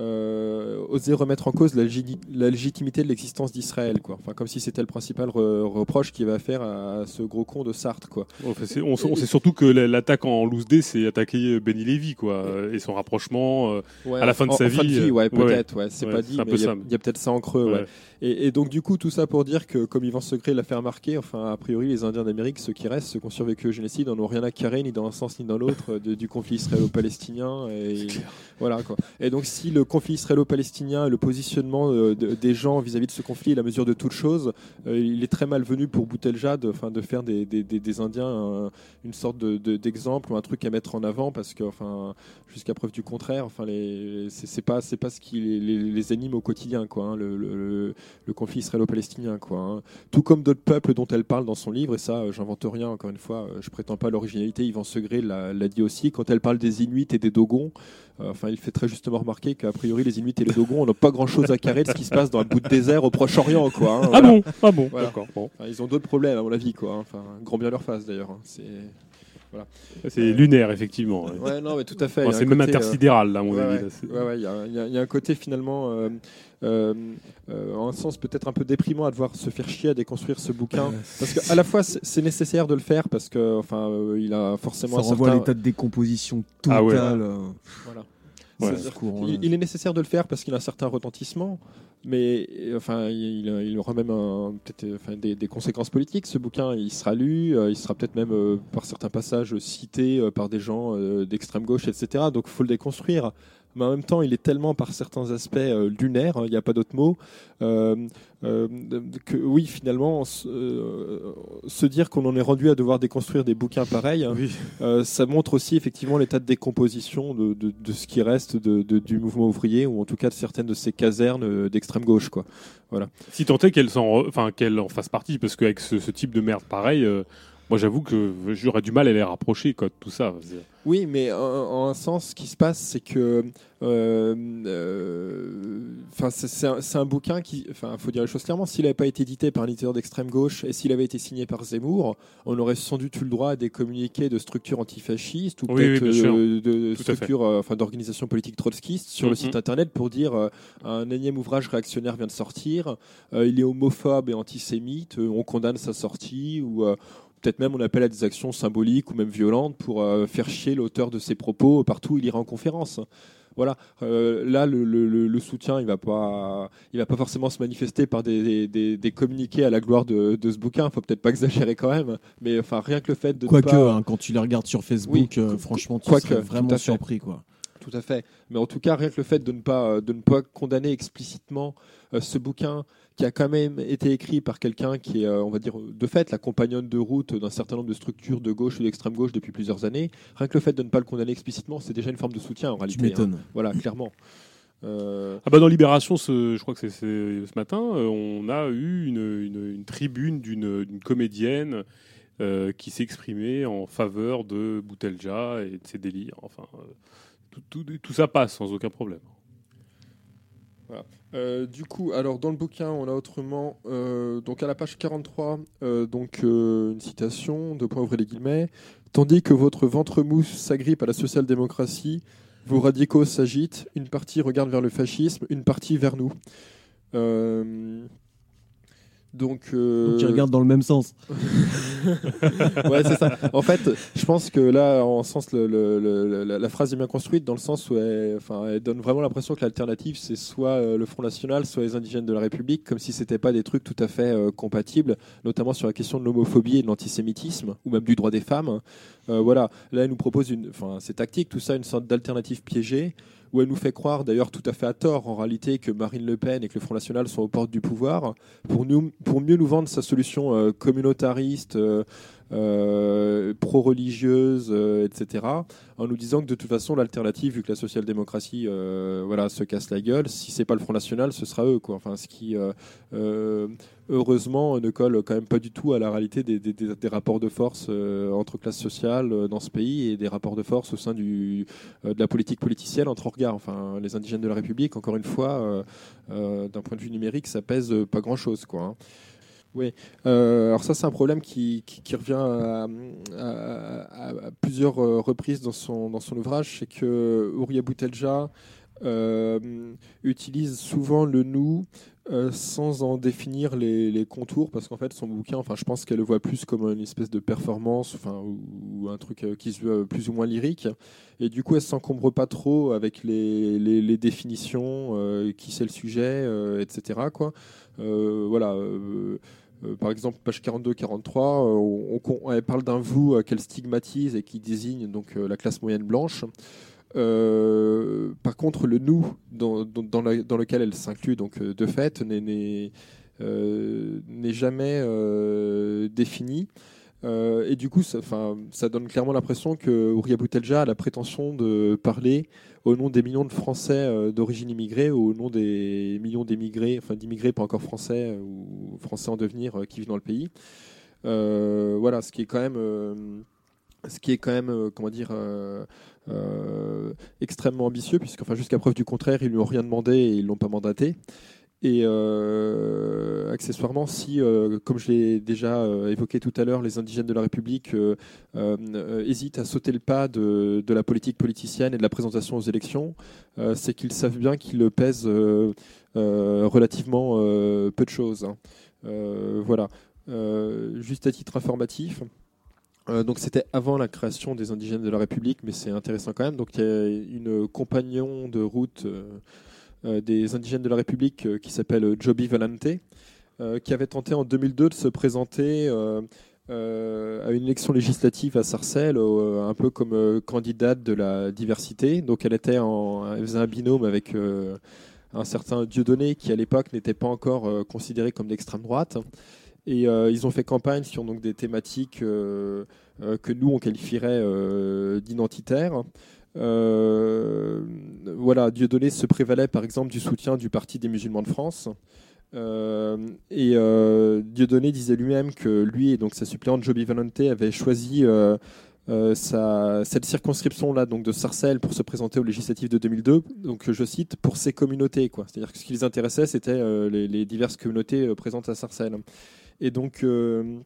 osé remettre en cause la, légitimité de l'existence d'Israël, quoi. Enfin, comme si c'était le principal reproche qu'il va faire à, ce gros con de Sartre, quoi. on, sait surtout que l'attaque en loose D, c'est attaquer Benny Lévy, quoi, et son rapprochement à la fin de sa vie. ouais, peut-être, ouais, c'est pas dit, mais il y a, peut-être ça en creux. Et, donc, du coup, tout ça pour dire que, comme Yvan Secret l'a fait remarquer, enfin, a priori, les Indiens d'Amérique, ceux qui restent, ceux qui ont survécu au génocide, n'en ont rien à carrer, ni dans un sens ni dans l'autre, du conflit israélo-palestinien. Et, voilà, quoi. et donc, si le conflit israélo-palestinien et le positionnement euh, des gens vis-à-vis de ce conflit est la mesure de toute chose, euh, il est très malvenu pour Boutelja de, enfin, de faire des, des, Indiens une sorte d'exemple ou un truc à mettre en avant, parce que, enfin, jusqu'à preuve du contraire, enfin, c'est pas, pas ce qui les, anime au quotidien, quoi. Hein, le le conflit israélo-palestinien. quoi. Hein. Tout comme d'autres peuples dont elle parle dans son livre, et ça, euh, j'invente rien, encore une fois, euh, je prétends pas l'originalité, Yvan Segré l'a dit aussi, quand elle parle des Inuits et des Dogons, euh, enfin, il fait très justement remarquer qu'a priori, les Inuits et les Dogons n'ont pas grand-chose à carrer de ce qui se passe dans un bout de désert au Proche-Orient. quoi. Hein, ah bon? Ah bon, ils ont d'autres problèmes, à mon avis. Quoi, hein. enfin, grand bien leur face, d'ailleurs. C'est... C'est lunaire, effectivement. Ouais, non, mais tout à fait. c'est même intersidéral, là, mon avis. Il y, a un côté, finalement, euh, euh, euh, en un sens peut-être un peu déprimant à devoir se faire chier à déconstruire ce bouquin. parce qu'à la fois, c'est nécessaire de le faire, parce que, enfin, il a forcément. Ça renvoie l'état de décomposition ah totale. voilà. il, est nécessaire de le faire parce qu'il a un certain retentissement, mais enfin, il, aura même peut-être enfin, des, conséquences politiques. Ce bouquin, il sera lu, il sera peut-être même par certains passages cité par des gens d'extrême gauche, etc. Donc, faut le déconstruire mais en même temps, il est tellement par certains aspects euh, lunaire, hein, il n'y a pas d'autre mot, euh, euh, que oui, finalement, se dire qu'on en est rendu à devoir déconstruire des bouquins pareils, hein, ça montre aussi effectivement l'état de décomposition de, ce qui reste du mouvement ouvrier, ou en tout cas de certaines de ces casernes d'extrême gauche. Quoi. Voilà. Si tant est qu'elle en, enfin, qu'elle en fasse partie, parce qu'avec ce, ce, type de merde pareil, moi j'avoue que j'aurais du mal à les rapprocher, quoi, tout ça. Oui, mais en, un sens, ce qui se passe, c'est que euh, euh, c'est un, bouquin qui, enfin, faut dire les choses clairement, s'il n'avait pas été édité par un éditeur d'extrême gauche et s'il avait été signé par Zemmour, on aurait sans doute eu le droit à des communiqués de structures antifascistes ou peut-être euh, de, structures, enfin, d'organisations politiques trotskistes sur le mm-hmm. site internet pour dire un énième ouvrage réactionnaire vient de sortir, il est homophobe et antisémite, on condamne sa sortie ou peut-être même on appelle à des actions symboliques ou même violentes pour faire chier l'auteur de ses propos partout où il ira en conférence. voilà, euh, là le, le- le soutien, il va pas, il va pas forcément se manifester par des, des, des communiqués à la gloire de, de ce bouquin. Faut peut-être pas exagérer quand même, mais enfin rien que le fait de Quoique, pas, hein, quand tu les regardes sur Facebook, Oui, euh, franchement, tu serais vraiment surpris. Quoi. Tout à fait. Mais en tout cas, rien que le fait de ne pas, de ne pas condamner explicitement euh, ce bouquin qui a quand même été écrit par quelqu'un qui est, euh, on va dire, de fait, la compagnonne de route d'un certain nombre de structures de gauche ou d'extrême gauche depuis plusieurs années, rien que le fait de ne pas le condamner explicitement, c'est déjà une forme de soutien en Tu réalité. hein. m'étonnes. Voilà, clairement. Euh, Ah bah dans Libération, ce, je crois que c'est c'est ce matin, euh, on a eu une, une- une tribune d'une d'une comédienne euh, qui s'est exprimée en faveur de Boutelja et de ses délires. Enfin, euh, tout, tout- tout ça passe sans aucun problème. Euh, du coup, alors dans le bouquin, on a autrement, euh, donc à la page 43, euh, donc une citation, de point les guillemets, tandis que votre ventre mou s'agrippe à la social-démocratie, vos radicaux s'agitent, une partie regarde vers le fascisme, une partie vers nous. Donc, euh, Donc, ils regardent dans le même sens. ouais, c'est ça. En fait, je pense que là, en sens, le- le- le- la, phrase est bien construite dans le sens où elle, enfin, elle donne vraiment l'impression que l'alternative, c'est soit euh, le Front National, soit les indigènes de la République, comme si c'était pas des trucs tout à fait euh, compatibles, notamment sur la question de l'homophobie et de l'antisémitisme, ou même du droit des femmes. Euh, voilà. Là, elle nous propose une, enfin, c'est tactique, tout ça, une sorte d'alternative piégée où elle nous fait croire, d'ailleurs tout à fait à tort en réalité, que Marine Le Pen et que le Front National sont aux portes du pouvoir, pour, pour mieux nous vendre sa solution euh, communautariste, euh, euh, pro-religieuse, euh, etc., en nous disant que de toute façon l'alternative, vu que la social-démocratie euh, voilà, se casse la gueule, si c'est pas le Front National, ce sera eux. Quoi. Enfin, ce qui, heureusement, ne colle quand même pas du tout à la réalité des, rapports de force entre classes sociales dans ce pays et des rapports de force au sein du, de la politique politicienne entre regards. Enfin, les indigènes de la République, encore une fois, d'un point de vue numérique, ça pèse pas grand-chose. Quoi, hein. Oui, Euh, alors ça c'est un problème qui, qui, revient à, plusieurs euh, reprises dans son, dans son ouvrage, c'est que Ouria Boutelja euh, utilise souvent le nous euh, sans en définir les, contours, parce qu'en fait son bouquin, enfin je pense qu'elle le voit plus comme une espèce de performance, enfin ou, un truc euh, qui se veut plus ou moins lyrique, et du coup elle s'encombre pas trop avec les, définitions, euh, qui c'est le sujet, euh, etc. Quoi. Euh, voilà. euh, euh, par exemple, page 42-43, euh, on, on- elle parle d'un vous euh, qu'elle stigmatise et qui désigne donc euh, la classe moyenne blanche. Euh, par contre, le nous dans, lequel elle s'inclut, donc euh, de fait, n'est- euh, jamais défini. Et du coup, ça, donne clairement l'impression que Ouria Boutelja a la prétention de parler au nom des millions de Français d'origine immigrée, au nom des millions d'émigrés, enfin d'immigrés pas encore français ou français en devenir qui vivent dans le pays. Voilà, ce qui est quand même, ce qui est quand même, comment dire, euh, extrêmement ambitieux, puisque enfin jusqu'à preuve du contraire, ils lui ont rien demandé et ils l'ont pas mandaté. Et euh, accessoirement, si, euh, comme je l'ai déjà évoqué tout à l'heure, les indigènes de la République hésitent à sauter le pas de, la politique politicienne et de la présentation aux élections, c'est qu'ils savent bien qu'ils pèsent relativement peu de choses. hein. Voilà. Juste à titre informatif. Euh, donc c'était avant la création des indigènes de la République, mais c'est intéressant quand même. Donc il y a une compagnon de route euh, euh, des indigènes de la République qui s'appelle Joby Valente, qui avait tenté en 2002 de se présenter à une élection législative à Sarcelles, un peu comme candidate de la diversité. Donc elle était elle faisait un binôme avec un certain Dieudonné qui à l'époque n'était pas encore considéré comme d'extrême droite. Et euh, ils ont fait campagne sur donc des thématiques euh, euh, que nous on qualifierait d'identitaires. Voilà, Dieudonné se prévalait par exemple du soutien du Parti des musulmans de France. Et Dieudonné disait lui-même que lui et donc sa suppléante Joby Valente avaient choisi cette circonscription-là, donc de Sarcelles, pour se présenter aux législatives de 2002. Donc, je cite, pour ces communautés, quoi. C'est-à-dire que ce qui les intéressait, c'était les, diverses communautés présentes à Sarcelles. Et donc, euh,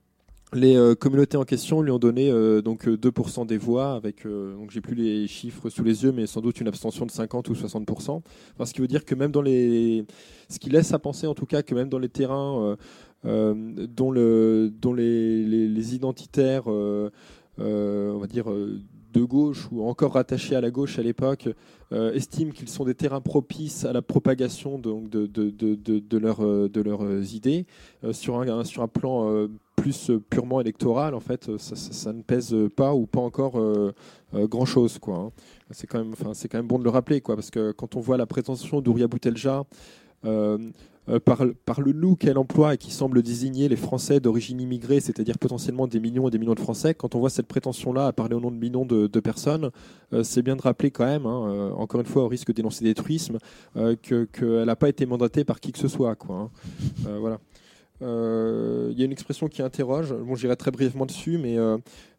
les euh, communautés en question lui ont donné euh, donc euh, 2% des voix, avec, euh, donc j'ai plus les chiffres sous les yeux, mais sans doute une abstention de 50 ou 60%. Enfin, ce qui veut dire que même dans les, ce qui laisse à penser en tout cas que même dans les terrains euh, euh, dont, le, dont les, les, les identitaires, euh, euh, on va dire euh, de gauche ou encore rattachés à la gauche à l'époque estiment qu'ils sont des terrains propices à la propagation de, de, de, de, leur, leurs idées sur, un, sur un plan plus purement électoral, en fait, ça, ça, ne pèse pas ou pas encore grand chose, quoi. Hein. C'est quand même, enfin, c'est quand même bon de le rappeler, quoi, parce que quand on voit la prétention d'Ouria Boutelja euh, euh, par, par, le nous qu'elle emploie et qui semble désigner les Français d'origine immigrée, c'est-à-dire potentiellement des millions et des millions de Français, quand on voit cette prétention-là à parler au nom de millions de, personnes, euh, c'est bien de rappeler quand même, hein, encore une fois au risque d'énoncer des truismes, qu'elle n'a pas été mandatée par qui que ce soit. Quoi, hein. voilà. Il y a une expression qui interroge, bon, j'irai très brièvement dessus, mais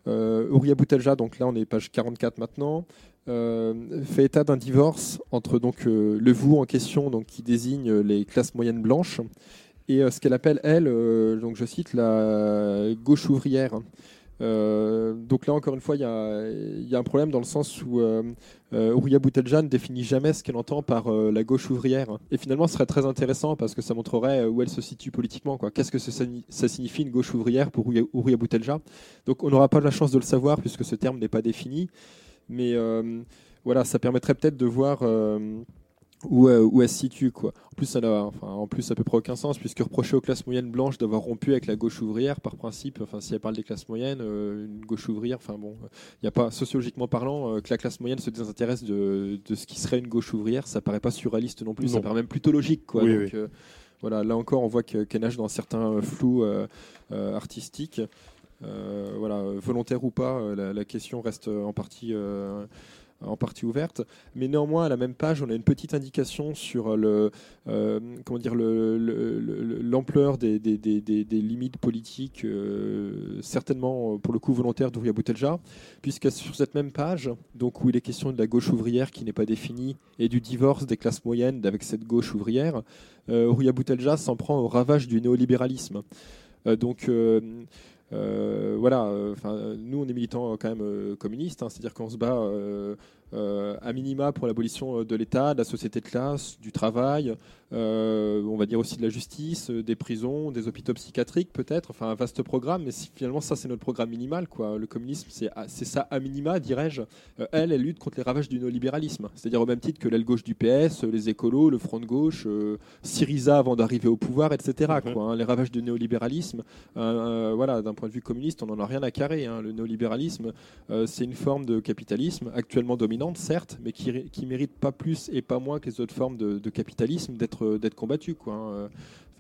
euh, Boutelja, donc là on est page 44 maintenant, euh, fait état d'un divorce entre donc euh, le vous en question, donc qui désigne les classes moyennes blanches, et ce qu'elle appelle elle, donc je cite la gauche ouvrière. Euh, donc là, encore une fois, il y, a un problème dans le sens où euh, euh Ouria ne définit jamais ce qu'elle entend par euh, la gauche ouvrière. Et finalement, ce serait très intéressant parce que ça montrerait où elle se situe politiquement. Qu'est-ce que ça, ça, signifie une gauche ouvrière pour Ouria Boutelja Donc on n'aura pas la chance de le savoir puisque ce terme n'est pas défini. Mais voilà, ça permettrait peut-être de voir où, euh, où, elle se situe. Quoi. En, plus, ça n'a enfin, en plus, à peu près aucun sens, puisque reprocher aux classes moyennes blanches d'avoir rompu avec la gauche ouvrière, par principe, enfin, si elle parle des classes moyennes, euh, une gauche ouvrière, enfin bon, il n'y a pas, sociologiquement parlant, euh, que la classe moyenne se désintéresse de, de, ce qui serait une gauche ouvrière, ça paraît pas surréaliste non plus, ça paraît même plutôt logique. Quoi. Donc, voilà, là encore, on voit qu'elle nage dans certains flous artistiques. Voilà, volontaire ou pas, la, la, question reste en partie en partie ouverte. Mais néanmoins, à la même page, on a une petite indication sur le, euh, comment dire, l'ampleur des, limites politiques, euh, certainement pour le coup volontaire d'Ouria Boutelja, puisque sur cette même page, donc où il est question de la gauche ouvrière qui n'est pas définie et du divorce des classes moyennes avec cette gauche ouvrière, euh, Ouria Boutelja s'en prend au ravage du néolibéralisme. donc euh, voilà, euh, nous on est militants quand même euh, communistes, hein, c'est-à-dire qu'on se bat à minima pour l'abolition de l'État, de la société de classe, du travail, on va dire aussi de la justice, des prisons, des hôpitaux psychiatriques peut-être, enfin un vaste programme, mais finalement ça c'est notre programme minimal, quoi. Le communisme c'est ça à minima, dirais-je. elle, elle lutte contre les ravages du néolibéralisme, c'est-à-dire au même titre que l'aile gauche du PS, les écolos, le front de gauche, Syriza avant d'arriver au pouvoir, etc. Mhm. Quoi, hein. les ravages du néolibéralisme, voilà, d'un point de vue communiste, on n'en a rien à carrer. Hein. Le néolibéralisme, euh, c'est une forme de capitalisme actuellement certes, mais qui, mérite pas plus et pas moins que les autres formes de, capitalisme d'être d'être combattue. Quoi, hein.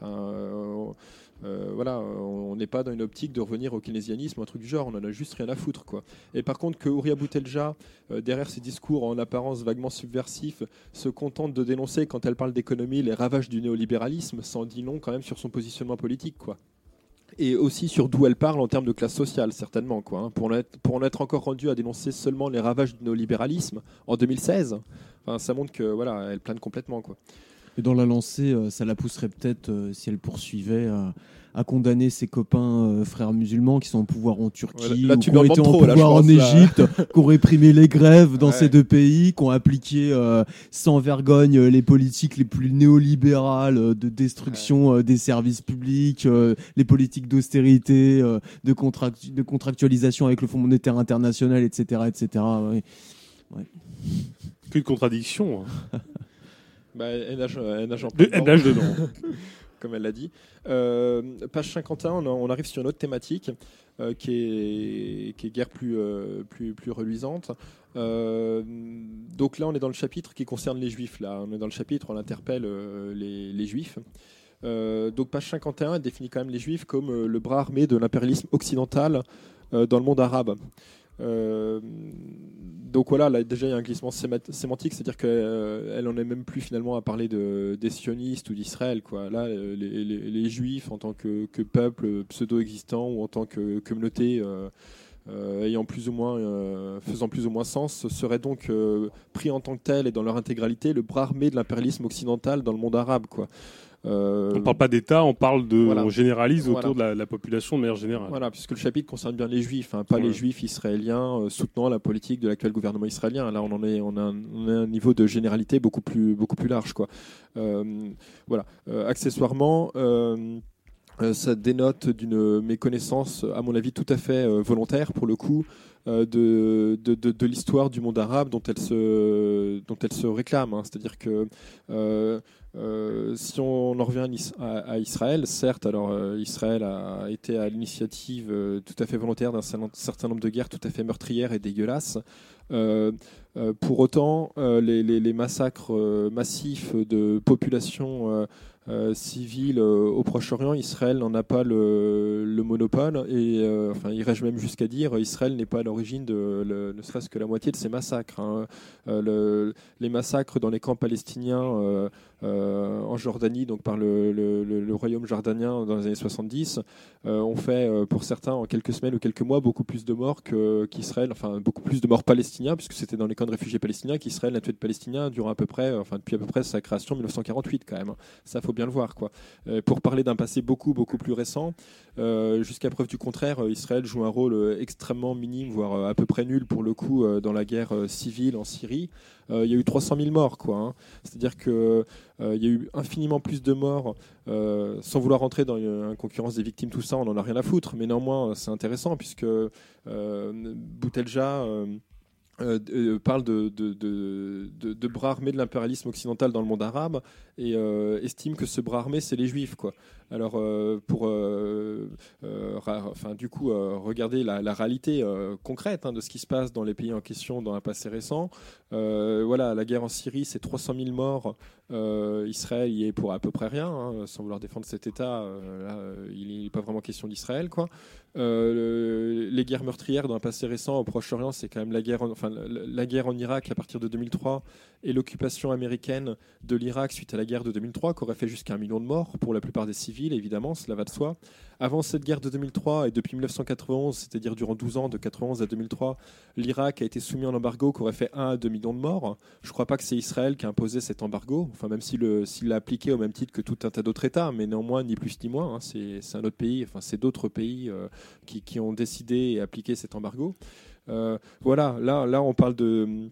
euh, euh, voilà, on n'est pas dans une optique de revenir au keynésianisme, un truc du genre, on en a juste rien à foutre. Et par contre, que Ouria Boutelja, derrière ses discours en apparence vaguement subversifs, se contente de dénoncer, quand elle parle d'économie, les ravages du néolibéralisme, sans dit non quand même sur son positionnement politique. Et aussi sur d'où elle parle en termes de classe sociale, certainement. Quoi, hein. pour, en être, encore rendu à dénoncer seulement les ravages du néolibéralisme en 2016, ça montre que voilà, plane complètement. Quoi. Et dans la lancée, euh, ça la pousserait peut-être, euh, si elle poursuivait, à condamner ses copains euh, frères musulmans qui sont au pouvoir en Turquie, là, qui ont été au pouvoir en Égypte, qui ont réprimé les grèves dans ces deux pays, qui ont appliqué euh, sans vergogne euh, les politiques les plus néolibérales de destruction des services publics, les politiques d'austérité, de, de contractualisation avec le Fonds monétaire international, etc. etc. Ouais. Ouais. Quelle contradiction hein. bah, nage, elle nage dedans. comme elle l'a dit. Euh, page 51, on, arrive sur une autre thématique euh, qui, est, qui est guère plus, euh, plus, plus reluisante. donc là, on est dans le chapitre qui concerne les juifs. Là, on est dans le chapitre, on interpelle les, les, juifs. donc page 51, elle définit quand même les juifs comme le bras armé de l'impérialisme occidental dans le monde arabe. Euh, donc voilà, là déjà il y a un glissement sémantique, c'est-à-dire qu'elle euh, elle en est même plus finalement à parler de, des sionistes ou d'Israël. Quoi. Là, les, les, juifs en tant que, peuple pseudo-existant ou en tant que communauté euh, ayant plus ou moins, faisant plus ou moins sens, seraient donc pris en tant que tel et dans leur intégralité le bras armé de l'impérialisme occidental dans le monde arabe. Euh, on ne parle pas d'État, on parle de, on généralise autour de la, population de manière générale. Voilà, puisque le chapitre concerne bien les Juifs, hein, pas les Juifs israéliens euh, soutenant la politique de l'actuel gouvernement israélien. Là, on en est, on a, un, niveau de généralité beaucoup plus, beaucoup plus large, quoi. Euh, voilà. accessoirement. ça dénote d'une méconnaissance, à mon avis, tout à fait volontaire pour le coup, de, de, de, de l'histoire du monde arabe dont elle se, dont elle se réclame. hein. C'est-à-dire que euh, si on en revient à Is- à, à Israël, certes, alors euh, Israël a été à l'initiative euh, tout à fait volontaire d'un certain- nombre de guerres tout à fait meurtrières et dégueulasses. Pour autant, les, massacres massifs de populations euh, civiles euh, au Proche-Orient, Israël n'en a pas le, le monopole. Et euh, enfin, irais-je même jusqu'à dire, Israël n'est pas à l'origine de ne serait-ce que la moitié de ces massacres. hein. Le- les massacres dans les camps palestiniens en Jordanie, donc par le, royaume jordanien dans les années 70, euh, ont fait pour certains en quelques semaines ou quelques mois beaucoup plus de morts qu'Israël, enfin beaucoup plus de morts palestiniens, puisque c'était dans les camps de réfugiés palestiniens qu'Israël n'a tué de Palestiniens durant à peu près, enfin depuis à peu près sa création en 1948 quand même. hein. Ça faut bien le voir quoi. Euh, pour parler d'un passé beaucoup beaucoup plus récent, euh, jusqu'à preuve du contraire, euh, Israël joue un rôle extrêmement minime, voire à peu près nul pour le coup dans la guerre civile en Syrie. Il y a eu 300 000 morts quoi. hein. C'est-à-dire que il y a eu infiniment plus de morts, sans vouloir rentrer dans une, concurrence des victimes, tout ça, on n'en a rien à foutre. Mais néanmoins, c'est intéressant puisque Boutelja euh, euh, parle de, de, de, bras armés de l'impérialisme occidental dans le monde arabe et euh, estime que ce bras armé, c'est les juifs. Quoi. Alors, pour enfin, du coup, regarder la, réalité concrète hein, de ce qui se passe dans les pays en question dans un passé récent, voilà, la guerre en Syrie, c'est 300 000 morts. Israël y est pour à peu près rien, hein, sans vouloir défendre cet État. là, il n'est pas vraiment question d'Israël, quoi. Euh, le- les guerres meurtrières dans un passé récent au Proche-Orient, c'est quand même la guerre, en, enfin, la guerre en Irak à partir de 2003 et l'occupation américaine de l'Irak suite à la guerre de 2003, qui aurait fait jusqu'à un million de morts pour la plupart des civils, évidemment, cela va de soi. Avant cette guerre de 2003 et depuis 1991, c'est-à-dire durant 12 ans, de 91 à 2003, l'Irak a été soumis à un embargo qui aurait fait 1 à 2 millions de morts. Je ne crois pas que c'est Israël qui a imposé cet embargo, enfin, même s'il le- s'il l'a appliqué au même titre que tout un tas d'autres États, mais néanmoins, ni plus ni moins. hein, c'est un autre pays, enfin, c'est d'autres pays euh, qui, ont décidé et appliqué cet embargo. Euh, voilà, là, on parle de,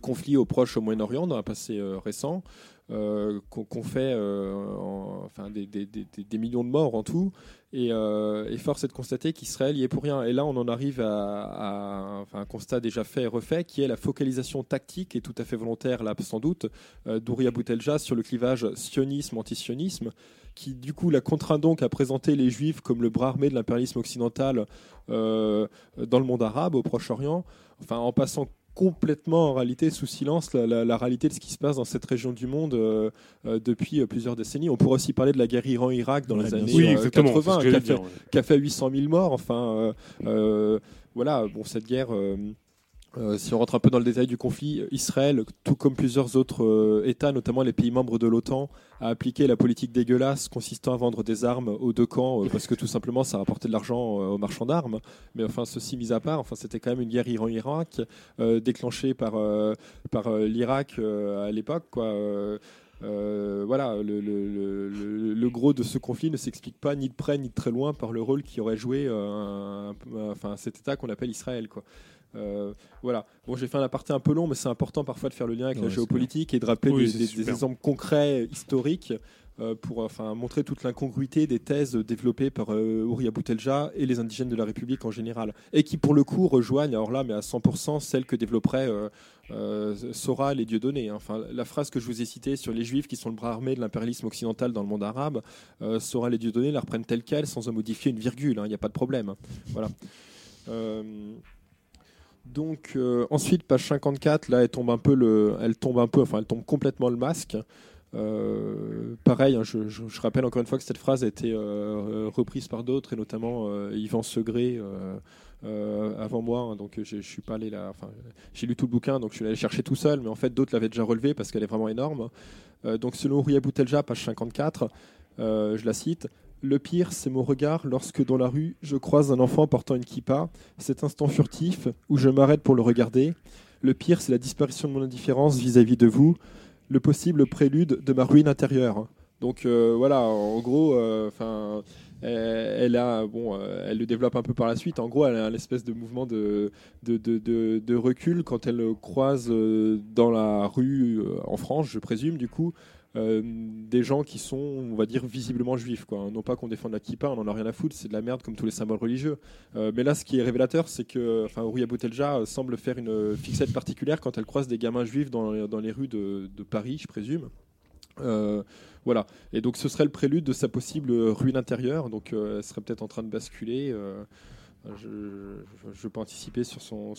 conflits au Proche, au Moyen-Orient, dans un passé euh, récent. Euh, qu'on fait euh, en- enfin, des, millions de morts en tout. Et, euh, force est de constater qu'Israël y est pour rien. Et là, on en arrive à, un constat déjà fait et refait, qui est la focalisation tactique et tout à fait volontaire, là, sans doute, d'Ouria Boutelja sur le clivage sionisme-antisionisme, qui du coup la contraint donc à présenter les Juifs comme le bras armé de l'impérialisme occidental dans le monde arabe, au Proche-Orient, enfin en passant complètement en réalité sous silence la, la- la réalité de ce qui se passe dans cette région du monde euh, euh, depuis euh, plusieurs décennies. On pourrait aussi parler de la guerre Iran-Irak dans Ouais, les années sûr. Oui, euh, exactement. c'est 80, ce que qui a, fait, ouais. fait 800 000 morts. Enfin, voilà, bon, cette guerre. Euh, si on rentre un peu dans le détail du conflit, Israël, tout comme plusieurs autres euh, États, notamment les pays membres de l'OTAN, a appliqué la politique dégueulasse consistant à vendre des armes aux deux camps euh, parce que tout simplement ça rapportait de l'argent aux marchands d'armes. Mais enfin, ceci mis à part, enfin, c'était quand même une guerre Iran-Irak déclenchée par, par l'Irak à l'époque. voilà, le, gros de ce conflit ne s'explique pas ni de près ni de très loin par le rôle qui aurait joué enfin, cet État qu'on appelle Israël. Quoi. Euh, voilà. Bon, j'ai fait un aparté un peu long, mais c'est important parfois de faire le lien avec Ouais, la géopolitique et de rappeler Oui, des, exemples concrets, historiques, euh, pour enfin, montrer toute l'incongruité des thèses développées par euh, Ouria Boutelja et les indigènes de la République en général, et qui pour le coup rejoignent, alors là, mais à 100%, celle que développerait euh, Soral et Dieudonné. hein. Enfin, la phrase que je vous ai citée sur les Juifs qui sont le bras armé de l'impérialisme occidental dans le monde arabe, Soral et Dieudonné la reprennent telle quelle sans en modifier une virgule. hein. Il n'y a pas de problème. hein. Voilà. Donc euh, ensuite page 54 là elle tombe un peu le elle tombe un peu enfin elle tombe complètement le masque. Euh, pareil hein, je, rappelle encore une fois que cette phrase a été euh, reprise par d'autres et notamment Yvan Segré avant moi hein, donc je, suis pas allé là enfin j'ai lu tout le bouquin donc je suis allé chercher tout seul mais en fait d'autres l'avaient déjà relevé parce qu'elle est vraiment énorme. Donc selon Rouya Boutelja page 54 euh, je la cite le pire, c'est mon regard lorsque dans la rue, je croise un enfant portant une kippa, cet instant furtif où je m'arrête pour le regarder. Le pire, c'est la disparition de mon indifférence vis-à-vis de vous, le possible prélude de ma ruine intérieure. Donc euh, voilà, en gros, euh, enfin, elle, a, bon, euh, elle le développe un peu par la suite. En gros, elle a un espèce de mouvement de, de, de, de- recul quand elle croise dans la rue, en France, je présume, du coup, euh, des gens qui sont, on va dire, visiblement juifs. Quoi. Non pas qu'on défende la kippa, on en a rien à foutre, c'est de la merde comme tous les symboles religieux. Euh, mais là, ce qui est révélateur, c'est que enfin, Ouria Boutelja semble faire une fixette particulière quand elle croise des gamins juifs dans, les rues de, Paris, je présume. Euh, voilà. Et donc, ce serait le prélude de sa possible ruine intérieure. Donc, elle serait peut-être en train de basculer. Je ne veux pas anticiper sur son,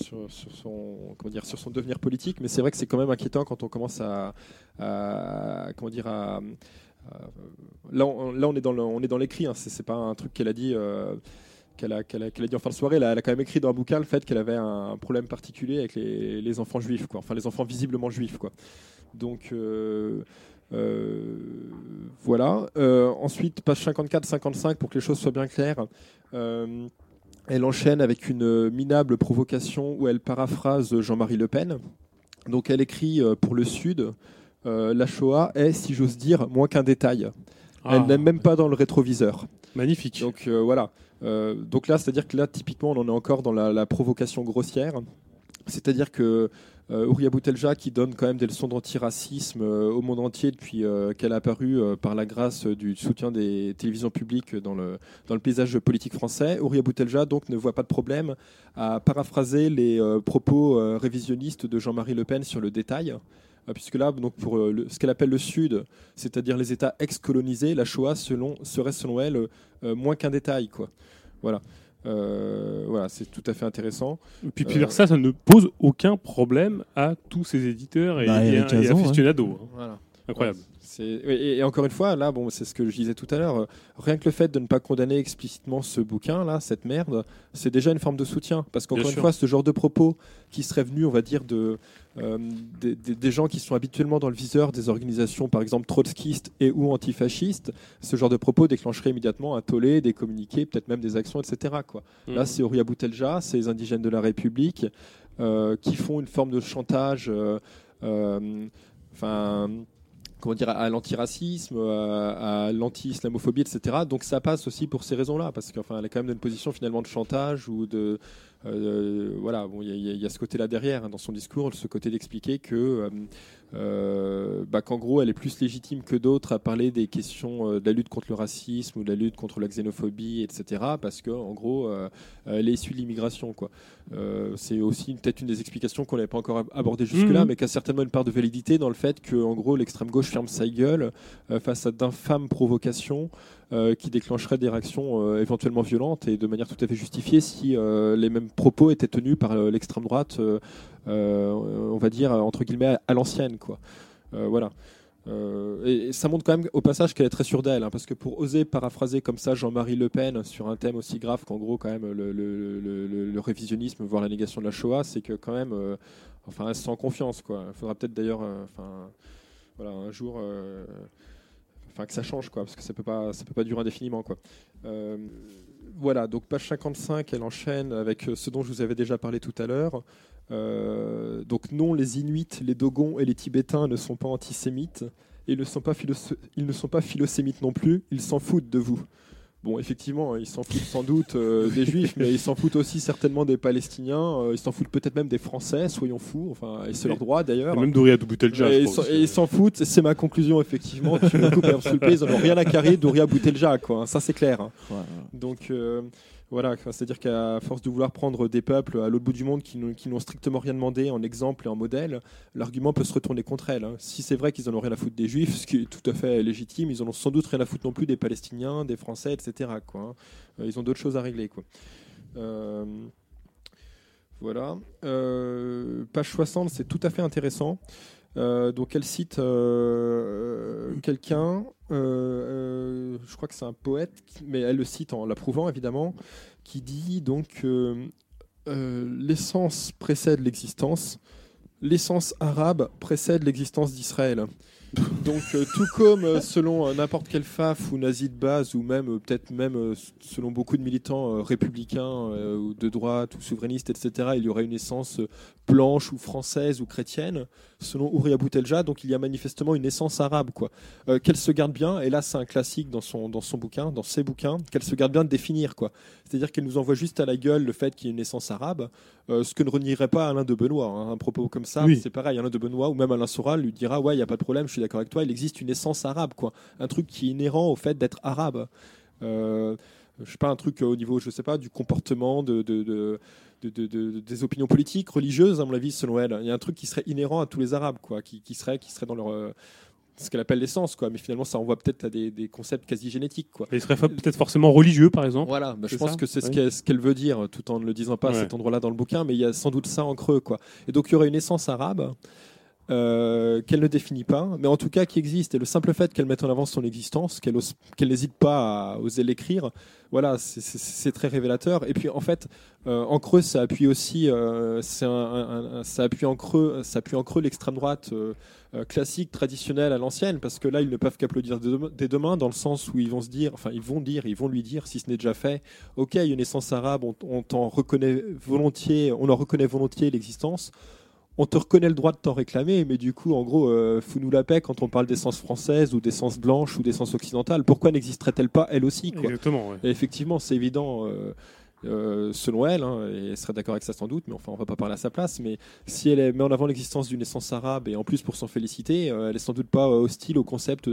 comment dire, sur son devenir politique, mais c'est vrai que c'est quand même inquiétant quand on commence à, comment dire, là, on, est dans on est dans l'écrit. Hein, c'est pas un truc qu'elle a dit. Euh, qu'elle a, qu'elle a, dit en fin de soirée, elle a, quand même écrit dans un bouquin le fait qu'elle avait un problème particulier avec les, les, enfants juifs, quoi. enfin les enfants visiblement juifs. Quoi. Donc euh, euh, voilà. ensuite, page 54-55, pour que les choses soient bien claires. Elle enchaîne avec une minable provocation où elle paraphrase Jean-Marie Le Pen. Donc elle écrit euh, pour le Sud, euh, la Shoah est, si j'ose dire, moins qu'un détail. Elle ah. n'est même pas dans le rétroviseur. Magnifique. Donc euh, voilà. donc là, c'est-à-dire que là, typiquement, on en est encore dans la provocation grossière. C'est-à-dire que euh, Ouria Boutelja qui donne quand même des leçons d'antiracisme euh, au monde entier depuis euh, qu'elle a apparu par la grâce du soutien des télévisions publiques dans le, paysage politique français. Ouria Boutelja ne voit pas de problème à paraphraser les propos révisionnistes de Jean-Marie Le Pen sur le détail puisque là, donc pour ce qu'elle appelle le Sud, c'est-à-dire les États ex-colonisés, la Shoah serait selon elle moins qu'un détail. Quoi. Voilà. Euh, voilà, c'est tout à fait intéressant. Et puis, puis euh, ça, ça ne pose aucun problème à tous ces éditeurs et, bah, aficionados. Hein. Incroyable. Et, encore une fois, là, bon, c'est ce que je disais tout à l'heure. Euh, rien que le fait de ne pas condamner explicitement ce bouquin, là, cette merde, c'est déjà une forme de soutien. Parce qu'encore une fois, ce genre de propos qui serait venu, on va dire, de, euh, des, gens qui sont habituellement dans le viseur des organisations, par exemple trotskistes et ou antifascistes, ce genre de propos déclencherait immédiatement un tollé, des communiqués, peut-être même des actions, etc. Quoi. Là, mmh. c'est Ouria Boutelja, c'est les indigènes de la République euh, qui font une forme de chantage. Enfin comment dire, à l'antiracisme, à, l'anti-islamophobie, etc. Donc ça passe aussi pour ces raisons-là, parce qu'enfin, elle est quand même dans une position finalement de chantage ou de, euh, voilà, bon, il y, a ce côté-là derrière hein, dans son discours, ce côté d'expliquer que euh, euh, bah, qu'en gros, elle est plus légitime que d'autres à parler des questions de la lutte contre le racisme ou de la lutte contre la xénophobie, etc. Parce que en gros, elle est issue de l'immigration, quoi. C'est aussi peut-être une des explications qu'on n'avait pas encore abordé jusque-là, mhm. mais qui a certainement une part de validité dans le fait que, en gros, l'extrême gauche ferme sa gueule face à d'infâmes provocations. Euh, qui déclencherait des réactions euh, éventuellement violentes et de manière tout à fait justifiée si euh, les mêmes propos étaient tenus par l'extrême droite, on va dire entre guillemets à l'ancienne, quoi. voilà. Et, ça montre quand même au passage qu'elle est très sûre d'elle, hein, parce que pour oser paraphraser comme ça Jean-Marie Le Pen sur un thème aussi grave qu'en gros quand même le, révisionnisme, voire la négation de la Shoah, c'est que quand même, enfin, elle se sent confiance, quoi. Il faudra peut-être d'ailleurs, enfin, voilà, un jour enfin que ça change quoi, parce que ça peut pas, ça peut pas durer indéfiniment quoi. Euh, voilà, donc page 55, elle enchaîne avec ce dont je vous avais déjà parlé tout à l'heure. Euh, donc non, les Inuits, les Dogons et les Tibétains ne sont pas antisémites. Et ils ne sont pas, ils ne sont pas philosémites non plus, ils s'en foutent de vous. Bon, effectivement, ils s'en foutent sans doute euh, des Juifs, mais ils s'en foutent aussi certainement des Palestiniens. Euh, ils s'en foutent peut-être même des Français, soyons fous. Enfin, et c'est leur droit d'ailleurs. même Douria Boutelja. Et, et ils s'en foutent. C'est ma conclusion effectivement. tu me coupes Ils n'ont rien à carrer Douria Boutelja, quoi. Ça c'est clair. Hein. Donc. Euh, voilà, c'est-à-dire qu'à force de vouloir prendre des peuples à l'autre bout du monde qui n'ont strictement rien demandé en exemple et en modèle, l'argument peut se retourner contre elles. Hein. Si c'est vrai qu'ils n'en ont rien à foutre des juifs, ce qui est tout à fait légitime, ils en ont sans doute rien à foutre non plus des Palestiniens, des Français, etc. Quoi, hein. euh, Ils ont d'autres choses à régler. Euh, voilà. Euh, page 60, c'est tout à fait intéressant. Euh, donc elle cite euh, quelqu'un, euh, je crois que c'est un poète, mais elle le cite en l'approuvant évidemment, qui dit donc l'essence précède l'existence, l'essence arabe précède l'existence d'Israël. Donc, euh, tout comme euh, selon euh, n'importe quel FAF ou nazi de base, ou même peut-être même selon beaucoup de militants républicains ou de droite ou souverainistes, etc., il y aurait une essence blanche ou française ou chrétienne, selon Ouria Boutelja, donc il y a manifestement une essence arabe. quoi. qu'elle se garde bien, et là c'est un classique dans son, dans son bouquin, dans ses bouquins, qu'elle se garde bien de définir. quoi. C'est-à-dire qu'elle nous envoie juste à la gueule le fait qu'il y ait une essence arabe, ce que ne renierait pas Alain de Benoît. Hein. Un propos comme ça, c'est pareil, Alain de Benoît ou même Alain Soral lui dira Ouais, il n'y a pas de problème, je suis d'accord avec toi, il existe une essence arabe, quoi. Un truc qui est inhérent au fait d'être arabe. Euh, je sais pas, un truc au niveau, je sais pas, du comportement, de, de, de, des opinions politiques, religieuses, à mon avis, selon elle. Il y a un truc qui serait inhérent à tous les Arabes, quoi, qui, qui serait, qui serait dans leur ce qu'elle appelle l'essence, quoi. Mais finalement, ça envoie peut-être à des, des, concepts quasi génétiques, quoi. il serait peut-être forcément religieux, par exemple. Voilà, bah, je pense que c'est ce qu'elle veut dire, tout en ne le disant pas à cet endroit-là dans le bouquin, mais il y a sans doute ça en creux, quoi. Et donc, il y aurait une essence arabe. Euh, qu'elle ne définit pas, mais en tout cas qui existe. Et le simple fait qu'elle mette en avant son existence, qu'elle n'hésite pas à oser l'écrire, voilà, c'est très révélateur. Et puis en fait, euh, en creux, ça appuie aussi, euh, ça appuie en creux, ça appuie en creux l'extrême droite classique, traditionnelle à l'ancienne, parce que là, ils ne peuvent qu'applaudir dès demain, dans le sens où ils vont se dire, enfin, ils vont dire, ils vont lui dire, si ce n'est déjà fait, ok, il y a une essence arabe, on, on reconnaît volontiers, on en reconnaît volontiers l'existence on te reconnaît le droit de t'en réclamer, mais du coup, en gros, euh, fous-nous la paix quand on parle d'essence française ou d'essence blanche ou d'essence occidentale. Pourquoi n'existerait-elle pas elle aussi quoi Exactement. Et effectivement, c'est évident. Euh, euh, selon elle, hein, et elle serait d'accord avec ça sans doute, mais enfin on va pas parler à sa place, mais si elle met en avant l'existence d'une essence arabe, et en plus pour s'en féliciter, elle est sans doute pas hostile au concept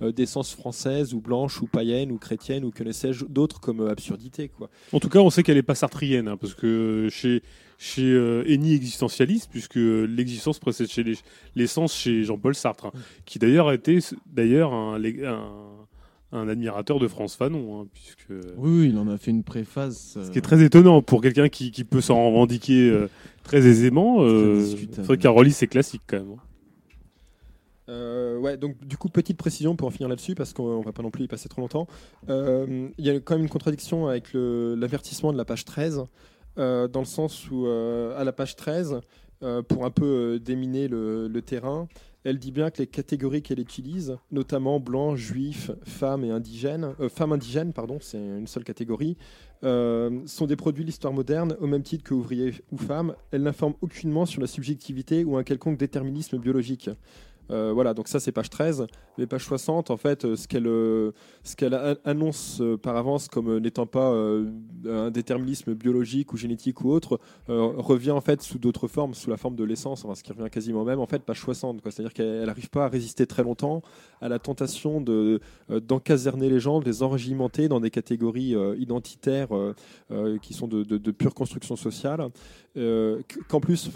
d'essence française ou blanche ou païenne ou chrétienne ou que ne sais-je d'autres comme absurdité. Quoi. En tout cas, on sait qu'elle est pas sartrienne, hein, parce que chez chez euh, Eni existentialiste, puisque l'existence précède chez l'essence chez Jean-Paul Sartre, hein, qui d'ailleurs était d'ailleurs un, un, admirateur de France Fanon. Hein, puisque... Oui, il en a fait une préface. Ce qui est très étonnant pour quelqu'un qui, qui, peut s'en revendiquer euh, très aisément. Euh, faudrait qu'il ses classiques quand même. Hein. Euh, ouais, donc du coup, petite précision pour en finir là-dessus, parce qu'on va pas non plus y passer trop longtemps. Il y a quand même une contradiction avec l'avertissement de la page 13, euh, dans le sens où, euh, à la page 13, euh, pour un peu déminer le, terrain, elle dit bien que les catégories qu'elle utilise, notamment blanc, juif, femme et indigène, femme indigène, pardon, c'est une seule catégorie, sont des produits de l'histoire moderne au même titre que ouvrier ou femme. Elle n'informe aucunement sur la subjectivité ou un quelconque déterminisme biologique. Euh, voilà, donc ça c'est page 13. Mais page 60, en fait, euh, ce qu'elle euh, ce qu'elle annonce par avance comme n'étant pas un déterminisme biologique ou génétique ou autre, revient en fait sous d'autres formes, sous la forme de l'essence, enfin, ce qui revient quasiment même, en fait, page 60. C'est-à-dire qu'elle n'arrive pas à résister très longtemps à la tentation de d'encaserner les gens, de les enrégimenter dans des catégories identitaires qui sont de, de, pure construction sociale, qu'en plus,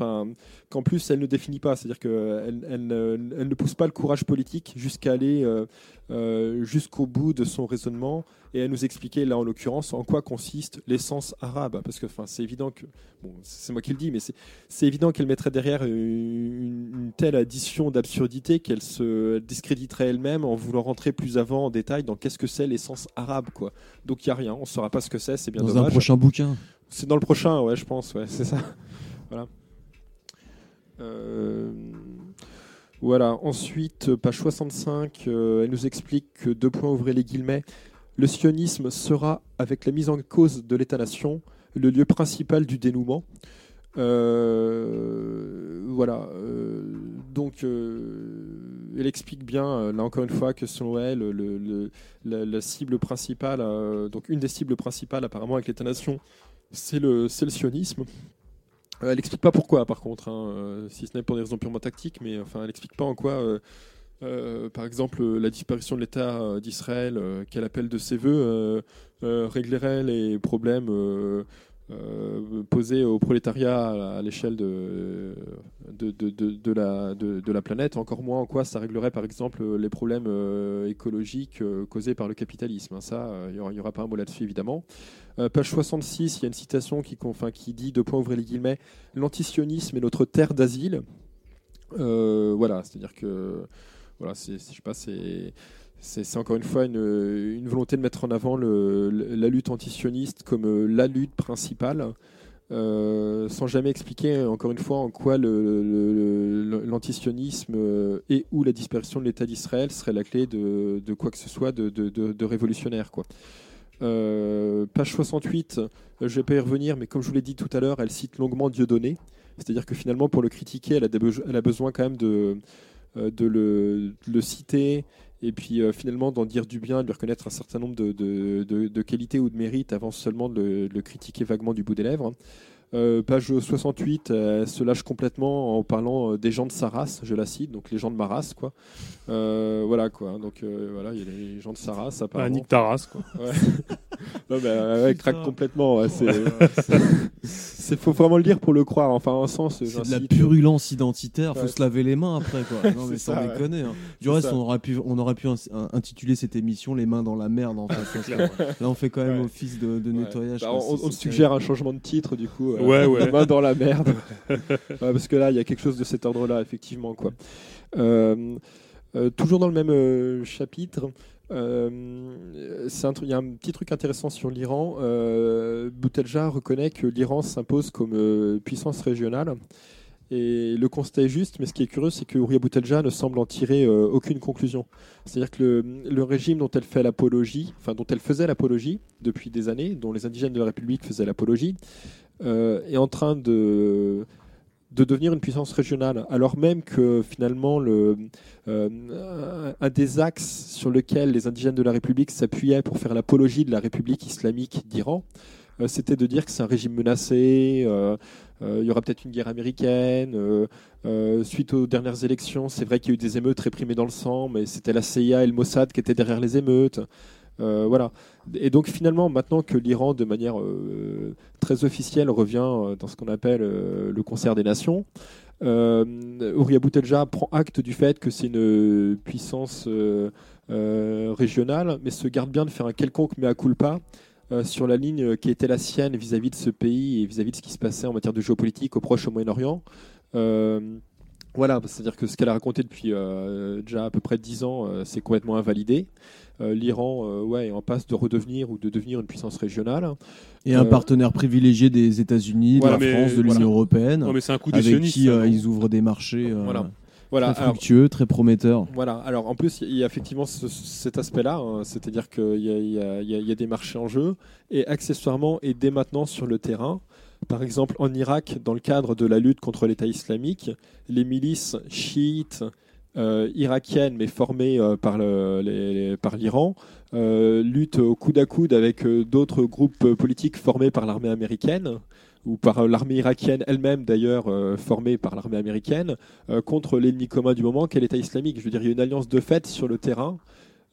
qu'en plus elle ne définit pas. C'est-à-dire qu'elle elle, elle ne pousse pas le courage politique jusqu'à aller euh, euh, jusqu'au bout de son raisonnement et à nous expliquer, là en l'occurrence, en quoi consiste l'essence arabe. Parce que c'est évident que, bon, c'est moi qui le dis, mais c'est évident qu'elle mettrait derrière une, telle addition d'absurdité qu'elle se discréditerait elle-même en voulant rentrer plus avant en détail dans qu'est-ce que c'est l'essence arabe. Quoi. Donc il n'y a rien, on ne saura pas ce que c'est, c'est bien dans un prochain bouquin. C'est dans le prochain, ouais, je pense, ouais, c'est ça. voilà. Euh, voilà, ensuite, page 65, euh, elle nous explique que, deux points ouvrez les guillemets, le sionisme sera, avec la mise en cause de l'État-nation, le lieu principal du dénouement. Euh, voilà, euh, donc elle explique bien, là encore une fois, que selon elle, le, la, cible principale, donc une des cibles principales apparemment avec l'État-nation, c'est le sionisme. Euh, elle n'explique pas pourquoi, par contre, hein, euh, si ce n'est pour des raisons purement tactiques, mais enfin, elle n'explique pas en quoi, euh, par exemple, la disparition de l'État d'Israël, qu'elle appelle de ses voeux, réglerait les problèmes euh, posé au prolétariat à l'échelle de, de, de, de, la, de, la planète, encore moins en quoi ça réglerait par exemple les problèmes euh, écologiques euh, causés par le capitalisme. Ça, il n'y aura, pas un mot là-dessus évidemment. page 66, il y a une citation qui, enfin, qui dit, deux points ouvrez les guillemets, l'antisionisme est notre terre d'asile. voilà, c'est-à-dire que, voilà, je sais pas, c'est c'est encore une fois une, volonté de mettre en avant la lutte antisioniste comme euh, la lutte principale, euh, sans jamais expliquer encore une fois en quoi l'antisionisme euh, et ou la disparition de l'État d'Israël serait la clé de, quoi que ce soit de, révolutionnaire. Page 68, je ne vais pas y revenir, mais comme je vous l'ai dit tout à l'heure, elle cite longuement Dieudonné. C'est-à-dire que finalement, pour le critiquer, elle a, besoin quand même de le, citer et puis euh, finalement d'en dire du bien, de lui reconnaître un certain nombre de, de, qualités ou de mérites avant seulement de le, critiquer vaguement du bout des lèvres. Euh, page 68, elle se lâche complètement en parlant euh, des gens de sa race, je la cite, donc les gens de ma race, quoi. Euh, voilà, quoi. Donc euh, voilà, il y a les gens de sa race, Ah, apparemment. Nick Taras, quoi. Ouais. non, mais euh, ouais, craque complètement. ouais, c'est, c'est faut vraiment le dire pour le croire. Enfin, en sens, C'est de la j'incite. purulence identitaire, faut Ouais. se laver les mains après quoi. Non mais C'est sans ça, ouais. déconner. hein. Du C'est reste, ça. on aurait pu, on aurait pu ins- un- intituler cette émission "Les mains dans la merde" en fait. parce que Là, on fait quand même Ouais. office de, de Ouais. nettoyage. Bah, quoi. on, C'est- on c'est suggère un changement de titre du coup. euh, Ouais, ouais. Les mains dans la merde. Ouais, parce que là, il y a quelque chose de cet ordre-là, effectivement. Quoi. Euh, euh, toujours dans le même euh, chapitre, euh, il y a un petit truc intéressant sur l'Iran. Euh, Boutelja reconnaît que l'Iran s'impose comme euh, puissance régionale. Et le constat est juste, mais ce qui est curieux, c'est que Ouria Boutelja ne semble en tirer euh, aucune conclusion. C'est-à-dire que le, le régime dont elle fait l'apologie, enfin dont elle faisait l'apologie depuis des années, dont les indigènes de la République faisaient l'apologie, est en train de, de devenir une puissance régionale, alors même que finalement le, euh, un des axes sur lequel les indigènes de la République s'appuyaient pour faire l'apologie de la République islamique d'Iran, euh, c'était de dire que c'est un régime menacé, euh, il y aura peut-être une guerre américaine. suite aux dernières élections, c'est vrai qu'il y a eu des émeutes réprimées dans le sang, mais c'était la CIA et le Mossad qui étaient derrière les émeutes. Euh, voilà. Et donc finalement, maintenant que l'Iran, de manière euh, très officielle, revient euh, dans ce qu'on appelle le concert des nations, euh, Boutelja prend acte du fait que c'est une puissance régionale, mais se garde bien de faire un quelconque mea culpa sur la ligne qui était la sienne vis-à-vis de ce pays et vis-à-vis de ce qui se passait en matière de géopolitique au Proche au Moyen-Orient. Voilà, c'est-à-dire que ce qu'elle a raconté depuis déjà à peu près 10 ans, c'est complètement invalidé. Euh, L'Iran euh, ouais, est en passe de redevenir ou de devenir une puissance régionale. Et un Euh, partenaire privilégié des États-Unis, de la mais France, de l'Union voilà. européenne, Non, mais un coup avec qui ils ouvrent des marchés Voilà. Voilà, très alors, fructueux, très prometteurs. Voilà, alors en plus, il y a effectivement ce- cet aspect-là, hein, c'est-à-dire qu'il y a des marchés en jeu, et accessoirement, et dès maintenant sur le terrain, par exemple en Irak, dans le cadre de la lutte contre l'État islamique, les milices chiites euh, irakiennes, mais formées euh, par l'Iran, euh, luttent au coude à coude avec d'autres groupes politiques formés par l'armée américaine, ou par l'armée irakienne elle-même d'ailleurs formée par l'armée américaine, contre l'ennemi commun du moment, qu'est l'État islamique. Je veux dire, il y a une alliance de fait sur le terrain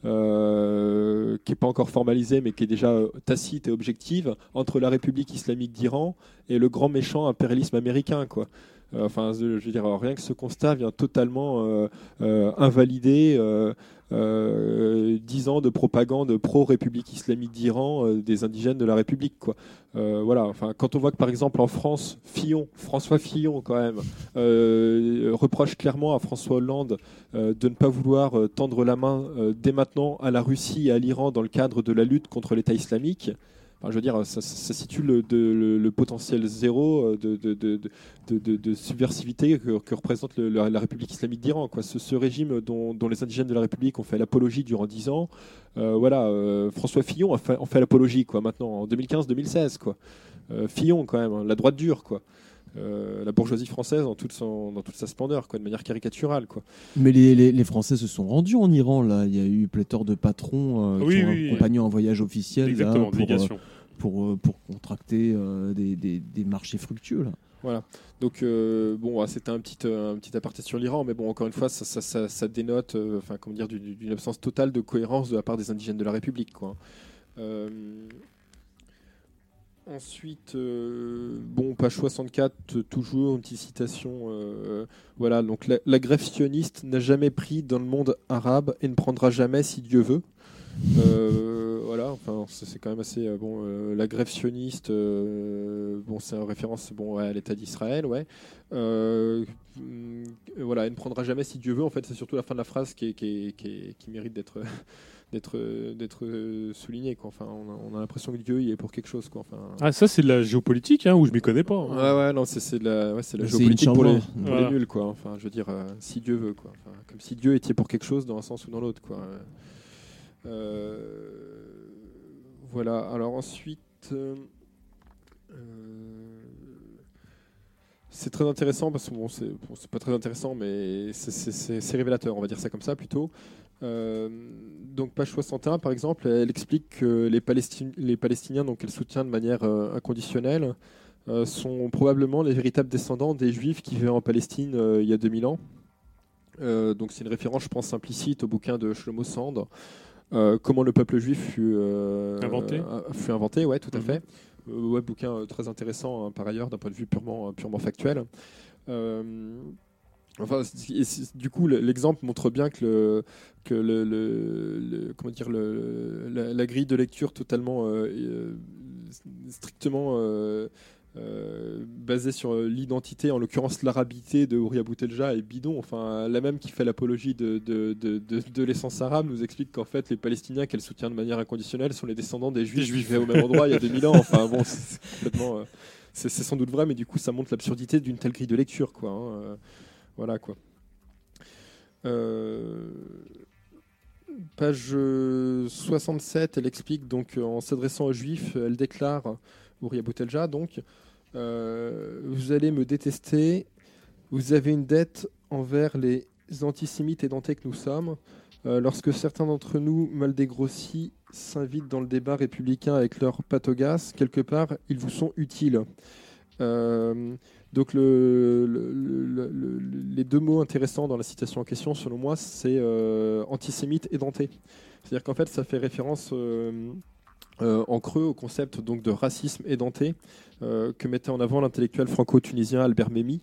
qui n'est pas encore formalisée, mais qui est déjà tacite et objective, entre la République islamique d'Iran et le grand méchant impérialisme américain. Quoi. Euh, enfin, je veux dire, rien que ce constat vient totalement euh, euh, invalider euh, 10 ans de propagande pro-République islamique d'Iran des indigènes de la République. Voilà. Quand on voit que par exemple en France, Fillon, François Fillon quand même, reproche clairement à François Hollande de ne pas vouloir tendre la main dès maintenant à la Russie et à l'Iran dans le cadre de la lutte contre l'État islamique. Je veux dire, ça, situe le, potentiel zéro euh, de, subversivité que, représente la, République islamique d'Iran. Ce, ce régime dont, les indigènes de la République ont fait l'apologie durant 10 ans, euh, voilà, euh, François Fillon a fait, en fait l'apologie maintenant, en 2015-2016. quoi. Euh, Fillon, quand même, hein, la droite dure, quoi. Euh, la bourgeoisie française dans toute, son- dans toute sa splendeur, quoi, de manière caricaturale. Quoi. Mais les, les- les Français se sont rendus en Iran là. Il y a eu pléthore de patrons euh, Oui, qui ont oui, oui. accompagné en voyage officiel là, pour, euh, pour, euh, pour contracter euh, des, des- des marchés fructueux là. Voilà. Donc euh, bon, ah, c'était un petit un petit aparté sur l'Iran, mais bon, encore une fois, ça, ça, ça- ça dénote, euh, enfin comment dire, d'une d'une absence totale de cohérence de la part des indigènes de la République, quoi. Ensuite, euh, bon, page 64, euh, toujours une petite citation. euh, voilà, donc la, grève sioniste n'a jamais pris dans le monde arabe et ne prendra jamais si Dieu veut. Euh, voilà, enfin, c'est quand même assez euh, bon. la grève sioniste, bon, c'est en référence bon à l'État d'Israël, ouais. Voilà, elle ne prendra jamais si Dieu veut. En fait, c'est surtout la fin de la phrase qui mérite d'être d'être d'être soulignée. Quoi. Enfin, on a, on a l'impression que Dieu il est pour quelque chose, quoi. Enfin. Ah, ça, c'est de la géopolitique, hein, où je m'y connais pas. hein. Ouais, ouais, non, c'est c'est de la, ouais, c'est de la géopolitique pour les, pour Voilà. les nuls, quoi. Enfin, je veux dire, euh, si Dieu veut, quoi. Enfin, comme si Dieu était pour quelque chose dans un sens ou dans l'autre, quoi. Euh, voilà. Alors ensuite, euh, c'est très intéressant parce que bon, c'est bon, c'est pas très intéressant, mais c'est révélateur, on va dire ça comme ça plutôt. Euh, donc page 61 par exemple, elle explique que les, Palestiniens donc elle soutient de manière euh, inconditionnelle euh, sont probablement les véritables descendants des Juifs qui vivaient en Palestine il y a 2000 ans. Donc c'est une référence, je pense, implicite au bouquin de Shlomo Sand, comment le peuple juif fut Inventé. fut inventé, ouais, tout à Mhm. fait. Ouais, bouquin très intéressant hein, par ailleurs d'un point de vue purement, purement factuel. Enfin, du coup, le- l'exemple montre bien que, le, que le, le- le- comment dire, la, la grille de lecture totalement euh, euh, strictement euh, euh, basée sur l'identité, en l'occurrence l'arabité de Ouria Boutelja est bidon. Enfin, la même qui fait l'apologie de, de, de, de- de l'essence arabe nous explique qu'en fait, les Palestiniens qu'elle soutient de manière inconditionnelle sont les descendants des Juifs, Juifs. au même endroit il y a 2000 ans. Enfin, bon, c'est complètement. c'est sans doute vrai, mais du coup, ça montre l'absurdité d'une telle grille de lecture, quoi. hein, voilà, quoi. Euh, Page euh, 67, elle explique donc euh, en s'adressant aux Juifs, elle déclare, Ouria Boutelja, donc, euh, vous allez me détester, vous avez une dette envers les antisémites édentés que nous sommes. Lorsque certains d'entre nous, mal dégrossis, s'invitent dans le débat républicain avec leur patogas, quelque part, ils vous sont utiles. Donc le- le- le- le- les deux mots intéressants dans la citation en question, selon moi, c'est euh, antisémite et denté. C'est-à-dire qu'en fait, ça fait référence euh, euh, en creux au concept donc de racisme édenté que mettait en avant l'intellectuel franco-tunisien Albert Memmi.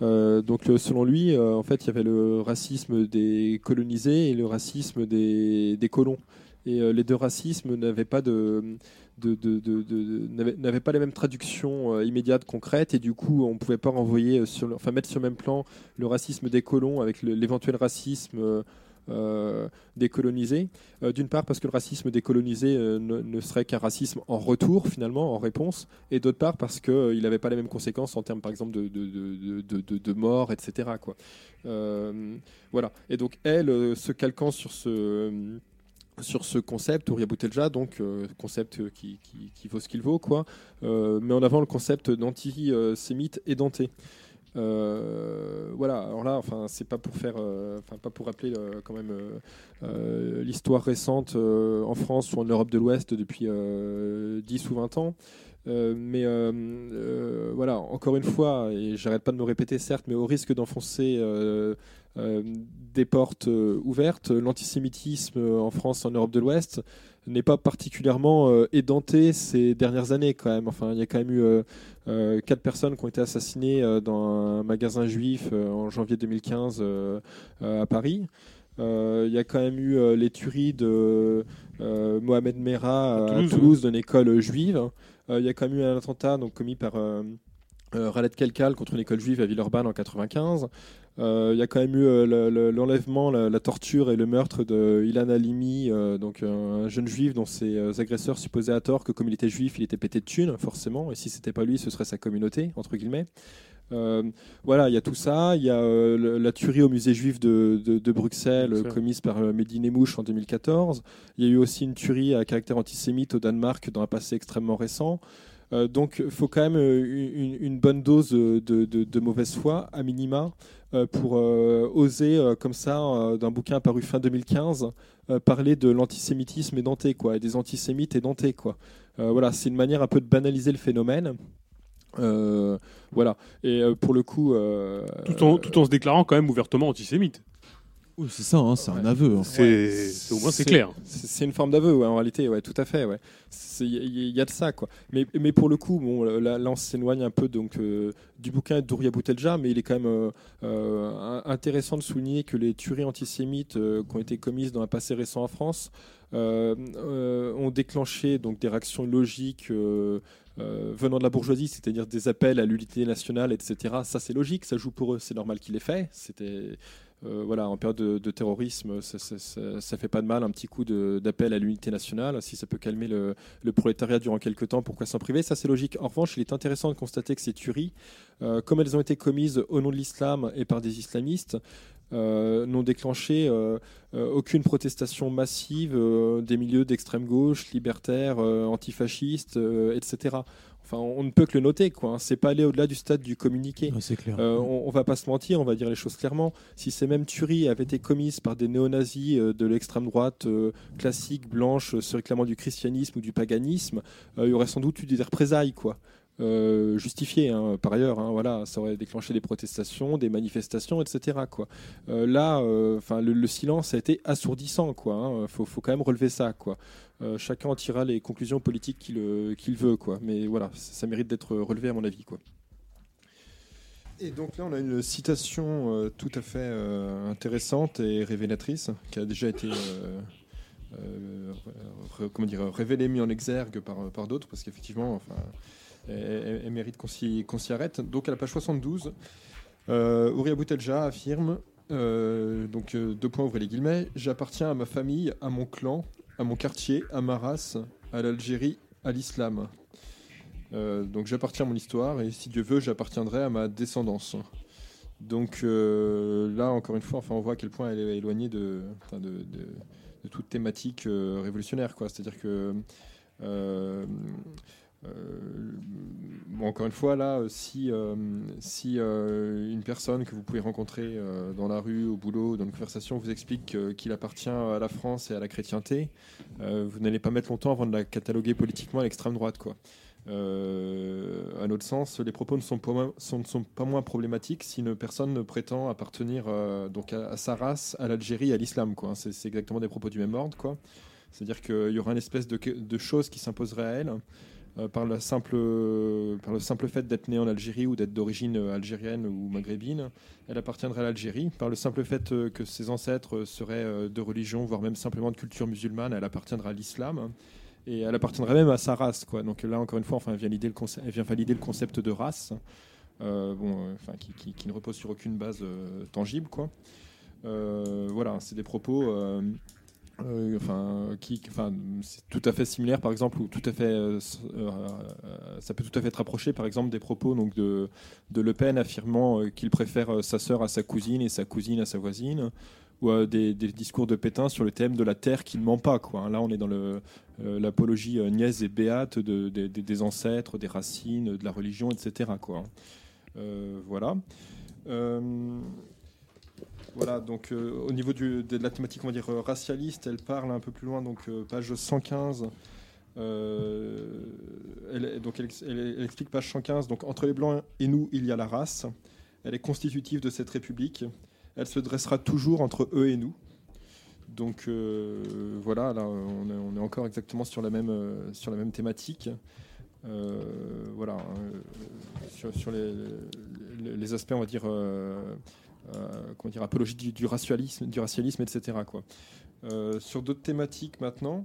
Donc selon lui, en fait, il y avait le racisme des colonisés et le racisme des, des colons. Et les deux racismes n'avaient pas de, de, de- de- n'avaient- pas les mêmes traductions euh, immédiates, concrètes, et du coup, on ne pouvait pas renvoyer euh, sur, enfin mettre sur le même plan le racisme des colons avec l'éventuel racisme euh, euh. Euh, D'une part, parce que le racisme euh, ne, ne serait qu'un racisme en retour, finalement, en réponse, et d'autre part, parce qu'il n'avait pas les mêmes conséquences en termes, par exemple, de, de, mort, etc. Quoi. Voilà. Et donc, elle, se calquant sur ce sur ce concept, Ouria Boutelja, donc euh, concept euh, qui, vaut ce qu'il vaut, quoi, euh, met en avant le concept d'antisémite édenté. Euh, voilà, alors là, enfin, c'est pas pour faire, euh, enfin, pas pour rappeler quand même l'histoire récente en France ou en Europe de l'Ouest depuis euh, 10 ou 20 ans. Mais voilà, encore une fois, et j'arrête pas de me répéter, certes, mais au risque d'enfoncer des portes euh, ouvertes, l'antisémitisme euh, en France, en Europe de l'Ouest, n'est pas particulièrement euh, édenté ces dernières années quand même. Enfin, il y a quand même eu euh, euh, quatre personnes qui ont été assassinées euh, dans un magasin juif euh, en janvier 2015 euh, euh, à Paris. Euh, Il y a quand même eu euh, les tueries de euh, Mohamed Merah À à Toulouse, Toulouse, d'une école juive. Euh, Il y a quand même eu un attentat donc, commis par euh, Khaled Kelkal contre une école juive à Villeurbanne en 95. Euh, Il y a quand même eu euh, le- le- l'enlèvement, la, la torture et le meurtre de Ilan Halimi, euh, donc un jeune juif dont ses agresseurs supposaient à tort que comme il était juif, il était pété de thunes, forcément, et si c'était pas lui, ce serait sa communauté, entre guillemets. Voilà, il y a tout ça. Il y a le- la tuerie au musée juif de, de- de Bruxelles commise par Mehdi Nemouche en 2014. Il y a eu aussi une tuerie à caractère antisémite au Danemark dans un passé extrêmement récent. Euh, donc, il faut quand même euh, une, bonne dose euh, de, mauvaise foi, à minima, pour oser, comme ça, d'un bouquin paru fin 2015, euh, parler de l'antisémitisme édenté, quoi, et des antisémites édentés, quoi. Voilà, c'est une manière un peu de banaliser le phénomène. Voilà. Et pour le coup, tout en se déclarant quand même ouvertement antisémite. Oui, c'est ça, hein, c'est un aveu. hein. C'est Ouais, c'est- au moins c'est clair. C'est une forme d'aveu, ouais, en réalité, ouais, tout à fait, ouais. Il y, y a de ça, quoi. Mais, mais pour le coup, bon, là, là, on s'éloigne un peu donc euh, du bouquin d'Ouria Boutelja, mais il est quand même euh, euh, intéressant de souligner que les tueries antisémites euh, qui ont été commises dans un passé récent en France euh, euh, ont déclenché donc des réactions logiques. euh, euh, venant de la bourgeoisie, c'est-à-dire des appels à l'unité nationale, etc. Ça, c'est logique, ça joue pour eux, c'est normal qu'ils l'aient fait. C'était voilà, en période de, terrorisme, ça, ça, ça- ça fait pas de mal un petit coup d'appel à l'unité nationale. Si ça peut calmer le, prolétariat durant quelques temps, pourquoi s'en priver? Ça, c'est logique. En revanche, il est intéressant de constater que ces tueries, euh, comme elles ont été commises au nom de l'islam et par des islamistes, euh, n'ont déclenché euh, euh, aucune protestation massive euh, des milieux d'extrême gauche, libertaires, euh, antifascistes, euh, etc. Enfin, on, ne peut que le noter, quoi. hein. C'est pas aller au-delà du stade du communiqué. Ouais, c'est clair. Euh, on, on va pas se mentir, on va dire les choses clairement. Si ces mêmes tueries avaient été commises par des néo-nazis euh, de l'extrême droite euh, classique, blanche, se réclamant du christianisme ou du paganisme, il y aurait sans doute eu des représailles, quoi. euh, justifié hein, par ailleurs. hein, voilà, ça aurait déclenché des protestations, des manifestations, etc. Quoi. Euh, là, euh, enfin, le, le silence a été assourdissant. Quoi. Hein, faut, faut quand même relever ça. Quoi. Euh, chacun en tirera les conclusions politiques qu'il euh, qu'il veut. Quoi. Mais voilà, ça, mérite d'être relevé à mon avis. Quoi. Et donc là, on a une citation euh, tout à fait intéressante et révélatrice qui a déjà été comment dire, révélée, mis en exergue par, d'autres, parce qu'effectivement, enfin, elle, mérite qu'on s'y arrête. Donc à la page 72, euh, Ouria Boutelja affirme, donc deux points ouvrez les guillemets, j'appartiens à ma famille, à mon clan, à mon quartier, à ma race, à l'Algérie, à l'islam. Euh, donc j'appartiens à mon histoire et si Dieu veut, j'appartiendrai à ma descendance. Donc euh, là, encore une fois, enfin, on voit à quel point elle est éloignée de, de, toute thématique euh, révolutionnaire. C'est-à-dire que, euh, bon, encore une fois, là, euh, si, euh, euh, une personne que vous pouvez rencontrer euh, dans la rue, au boulot, dans une conversation, vous explique euh, qu'il appartient à la France et à la chrétienté, euh, vous n'allez pas mettre longtemps avant de la cataloguer politiquement à l'extrême droite. quoi. Euh, à notre sens, les propos ne sont pas moins, problématiques si une personne ne prétend appartenir euh, donc à, sa race, à l'Algérie, à l'islam. quoi. C'est c'est exactement des propos du même ordre. quoi. C'est-à-dire qu'il y aura une espèce de, de chose qui s'imposerait à elle euh, par, simple, par le simple fait d'être née en Algérie ou d'être d'origine euh, algérienne ou maghrébine. Elle appartiendrait à l'Algérie. Par le simple fait euh, que ses ancêtres seraient de religion, voire même simplement de culture musulmane, elle appartiendra à l'islam et elle appartiendrait même à sa race. Quoi. Donc là, encore une fois, enfin, elle, vient valider le concept, vient valider le concept de race, bon, enfin, qui, qui- ne repose sur aucune base tangible. Quoi. Voilà, c'est des propos. Euh, enfin, qui, enfin, tout à fait similaire, par exemple, ou tout à fait, euh, euh, ça peut tout à fait être rapproché, par exemple, des propos donc de, de Le Pen affirmant qu'il préfère sa sœur à sa cousine et sa cousine à sa voisine, ou des, discours de Pétain sur le thème de la terre qui ne ment pas. Quoi. Là, on est dans le, l'apologie niaise et béate de, de- de- des ancêtres, des racines, de la religion, etc. Quoi. Euh, voilà. Voilà, donc euh, au niveau de la thématique, on va dire euh, racialiste, elle parle un peu plus loin, donc euh, page 115. euh, elle, donc elle, explique page 115. Donc entre les blancs et nous, il y a la race. Elle est constitutive de cette république. Elle se dressera toujours entre eux et nous. Donc voilà, là on est, encore exactement sur la même, sur la même thématique. Voilà, sur, les, aspects, on va dire, comment dire, apologie du, racialisme, du racialisme, etc. Quoi. Euh, sur d'autres thématiques maintenant,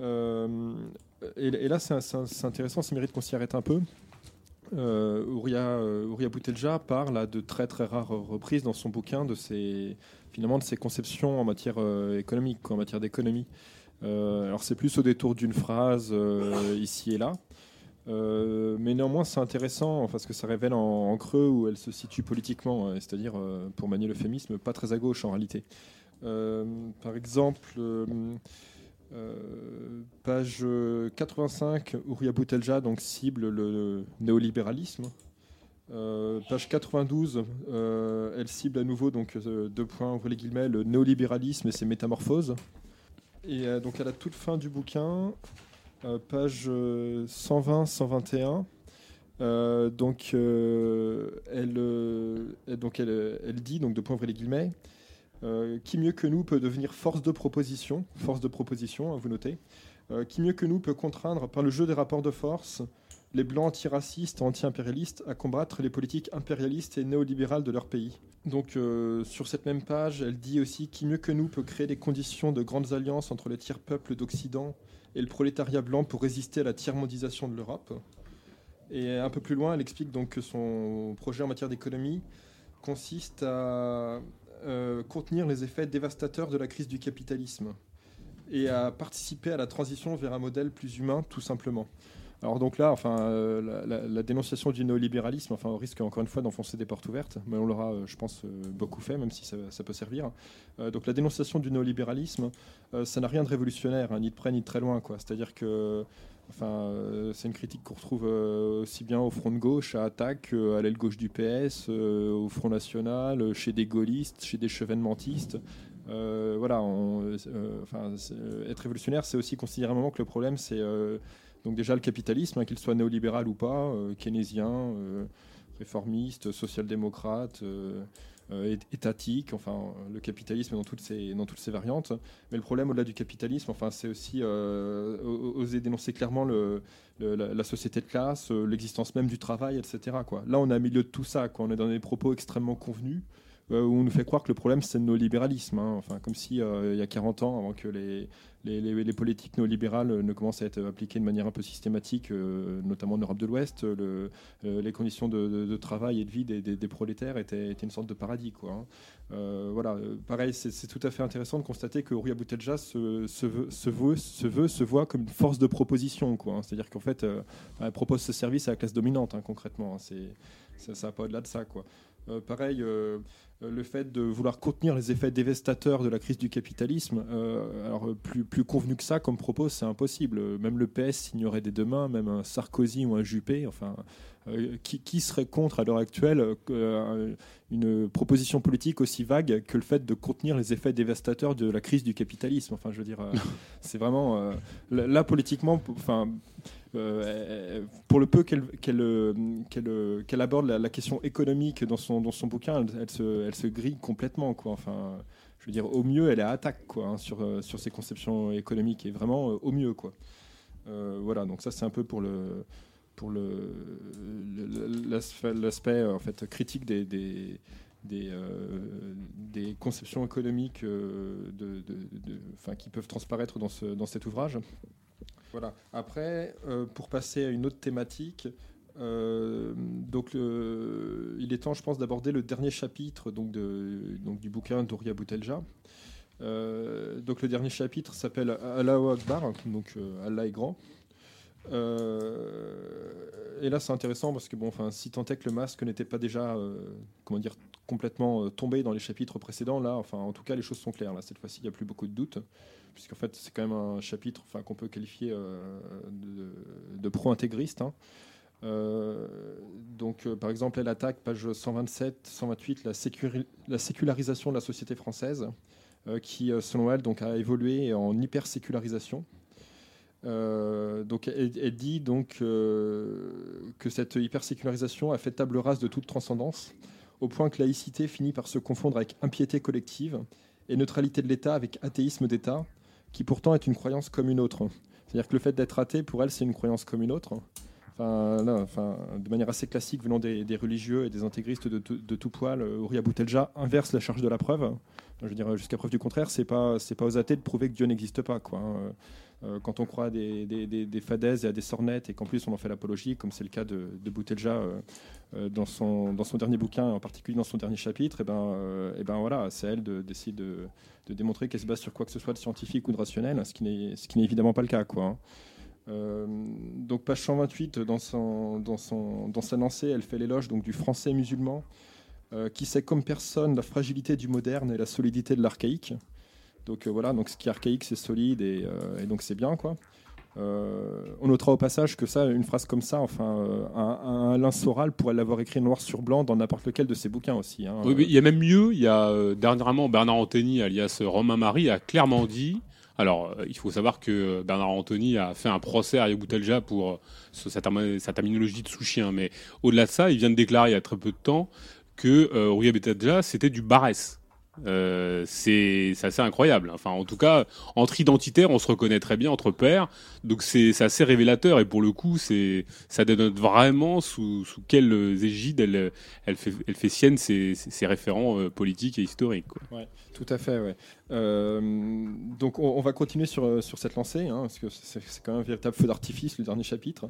euh, et, là c'est intéressant, ça mérite qu'on s'y arrête un peu. Euh, Ouria, euh, Boutelja parle à de très très rares reprises dans son bouquin de ses, finalement, de ses conceptions en matière euh, économique, en matière d'économie. Euh, alors c'est plus au détour d'une phrase euh, ici et là. Euh, mais néanmoins, c'est intéressant parce que ça révèle en, creux où elle se situe politiquement, euh, c'est-à-dire, euh, pour manier l'euphémisme, pas très à gauche en réalité. Euh, par exemple, page 85, Ouria Boutelja donc, cible le néolibéralisme. Page 92, euh, elle cible à nouveau, donc deux points, les guillemets, le néolibéralisme et ses métamorphoses. Et donc à la toute fin du bouquin, page 120-121, euh, donc, euh, elle, euh, elle- donc elle, elle dit, donc de point les guillemets, euh, qui mieux que nous peut devenir force de proposition, force de proposition, hein, vous notez, euh, qui mieux que nous peut contraindre par le jeu des rapports de force les blancs antiracistes, anti-impérialistes à combattre les politiques impérialistes et néolibérales de leur pays. Donc euh, sur cette même page, elle dit aussi qui mieux que nous peut créer les conditions de grandes alliances entre les tiers peuples d'Occident et le prolétariat blanc pour résister à la tiers-mondisation de l'Europe. Et un peu plus loin, elle explique donc que son projet en matière d'économie consiste à euh, contenir les effets dévastateurs de la crise du capitalisme et à participer à la transition vers un modèle plus humain, tout simplement. Alors donc là, enfin, euh, la, dénonciation du néolibéralisme, enfin, au risque encore une fois d'enfoncer des portes ouvertes, mais on l'aura, euh, je pense, euh, beaucoup fait, même si ça, peut servir. Donc la dénonciation du néolibéralisme, ça n'a rien de révolutionnaire, hein, ni de près ni de très loin. C'est-à-dire que, enfin, c'est une critique qu'on retrouve aussi bien au front de gauche, à Attaque, à l'aile gauche du PS, au Front National, chez des gaullistes, chez des chevènementistes. Voilà, on- enfin, être révolutionnaire, c'est aussi considérer un moment que le problème, c'est Donc déjà le capitalisme, hein, qu'il soit néolibéral ou pas, keynésien, réformiste, social-démocrate, euh, étatique, enfin le capitalisme dans toutes ses dans toutes ses variantes. Mais le problème au-delà du capitalisme, enfin c'est aussi euh, oser dénoncer clairement la, société de classe, euh, l'existence même du travail, etc. Là, on est au milieu de tout ça. On est dans des propos extrêmement convenus. Euh, où on nous fait croire que le problème c'est le néolibéralisme. Hein. Enfin, comme si euh, il y a 40 ans, avant que les, les, les, politiques néolibérales ne commencent à être appliquées de manière un peu systématique, euh, notamment en Europe de l'Ouest, le, les conditions de, travail et de vie des, des, prolétaires étaient, étaient, une sorte de paradis. Quoi, hein. voilà, pareil, c'est tout à fait intéressant de constater que Rouya Boutelja se, se, veut, se, voit comme une force de proposition. Hein. C'est-à-dire qu'en fait, elle propose ce service à la classe dominante, concrètement. C'est ça, ça pas au-delà de ça. Quoi. pareil, euh, le fait de vouloir contenir les effets dévastateurs de la crise du capitalisme, euh, alors plus, plus convenu que ça comme propos, c'est impossible. Même le PS signerait des deux mains, même un Sarkozy ou un Juppé. Enfin, euh, qui, serait contre à l'heure actuelle une proposition politique aussi vague que le fait de contenir les effets dévastateurs de la crise du capitalisme? Enfin, je veux dire, c'est vraiment là politiquement, enfin euh, pour le peu qu'elle euh, euh, qu'elle aborde la, question économique dans son, dans son bouquin, elle, se, elle se grille complètement. Quoi. Enfin, je veux dire, au mieux, elle est à attaque quoi, hein, sur, sur ses conceptions économiques, et vraiment au mieux. Quoi. voilà, donc ça, c'est un peu pour le pour l'aspect en fait critique des, des, des, conceptions économiques de, de, de, qui peuvent transparaître dans, ce, dans cet ouvrage. Voilà. Après, euh, pour passer à une autre thématique, euh, donc il est temps, je pense, d'aborder le dernier chapitre donc, du bouquin d'Ouria Boutelja. Euh, donc le dernier chapitre s'appelle Allah Akbar, donc Allah est grand. et là, c'est intéressant parce que bon, enfin, si tant est que le masque n'était pas déjà, comment dire, complètement tombé dans les chapitres précédents, là, enfin, en tout cas, les choses sont claires. Là, cette fois-ci, il n'y a plus beaucoup de doutes puisqu'en fait c'est quand même un chapitre enfin, qu'on peut qualifier euh, de, pro-intégriste. Hein. Euh, donc, euh, par exemple, elle attaque, page 127, 128, la, la sécularisation de la société française, qui, selon elle, donc, a évolué en hyper-sécularisation. donc, elle, dit donc que cette hyper-sécularisation a fait table rase de toute transcendance, au point que laïcité finit par se confondre avec impiété collective et neutralité de l'État avec athéisme d'État, qui pourtant est une croyance comme une autre. C'est-à-dire que le fait d'être athée, pour elle, c'est une croyance comme une autre. Enfin, de manière assez classique, venant des, religieux et des intégristes de, tout poil, Ouria Boutelja inverse la charge de la preuve. Je veux dire, jusqu'à preuve du contraire, c'est pas, c'est pas aux athées de prouver que Dieu n'existe pas. Quoi. Hein. Euh, quand on croit à des, fadaises et à des sornettes et qu'en plus on en fait l'apologie, comme c'est le cas de, de Boutelja euh, euh, dans, son, dans son dernier bouquin, en particulier dans son dernier chapitre, et ben, et ben voilà, c'est elle d'essayer de, de, démontrer qu'elle se base sur quoi que ce soit de scientifique ou de rationnel, ce qui n'est, ce qui n'est évidemment pas le cas. Quoi, hein. Donc page 128, dans, son, dans, son, dans sa lancée, elle fait l'éloge donc, du français musulman, qui sait comme personne la fragilité du moderne et la solidité de l'archaïque. Donc euh, voilà, donc ce qui est archaïque, c'est solide et, euh, donc c'est bien quoi. Euh, on notera au passage que ça, une phrase comme ça, enfin, un, Alain Soral pourrait l'avoir écrit noir sur blanc dans n'importe lequel de ses bouquins aussi. Hein. Oui, il y a même mieux. Il y a dernièrement Bernard Anthony, alias Romain Marie, a clairement dit. Alors, il faut savoir que Bernard Anthony a fait un procès à Boutelja pour sa, terminologie de sous-chien. Mais au-delà de ça, il vient de déclarer il y a très peu de temps que euh, c'était du Barès. Euh, c'est assez incroyable. Enfin, en tout cas, entre identitaires, on se reconnaît très bien entre pairs. Donc c'est assez révélateur et pour le coup, c'est ça dénote vraiment sous, sous quelle égide elle, elle, fait, elle fait sienne ses, référents euh, politiques et historiques. Quoi. tout à fait. Ouais. Euh, donc on, va continuer sur, sur cette lancée, hein, parce que c'est quand même un véritable feu d'artifice le dernier chapitre.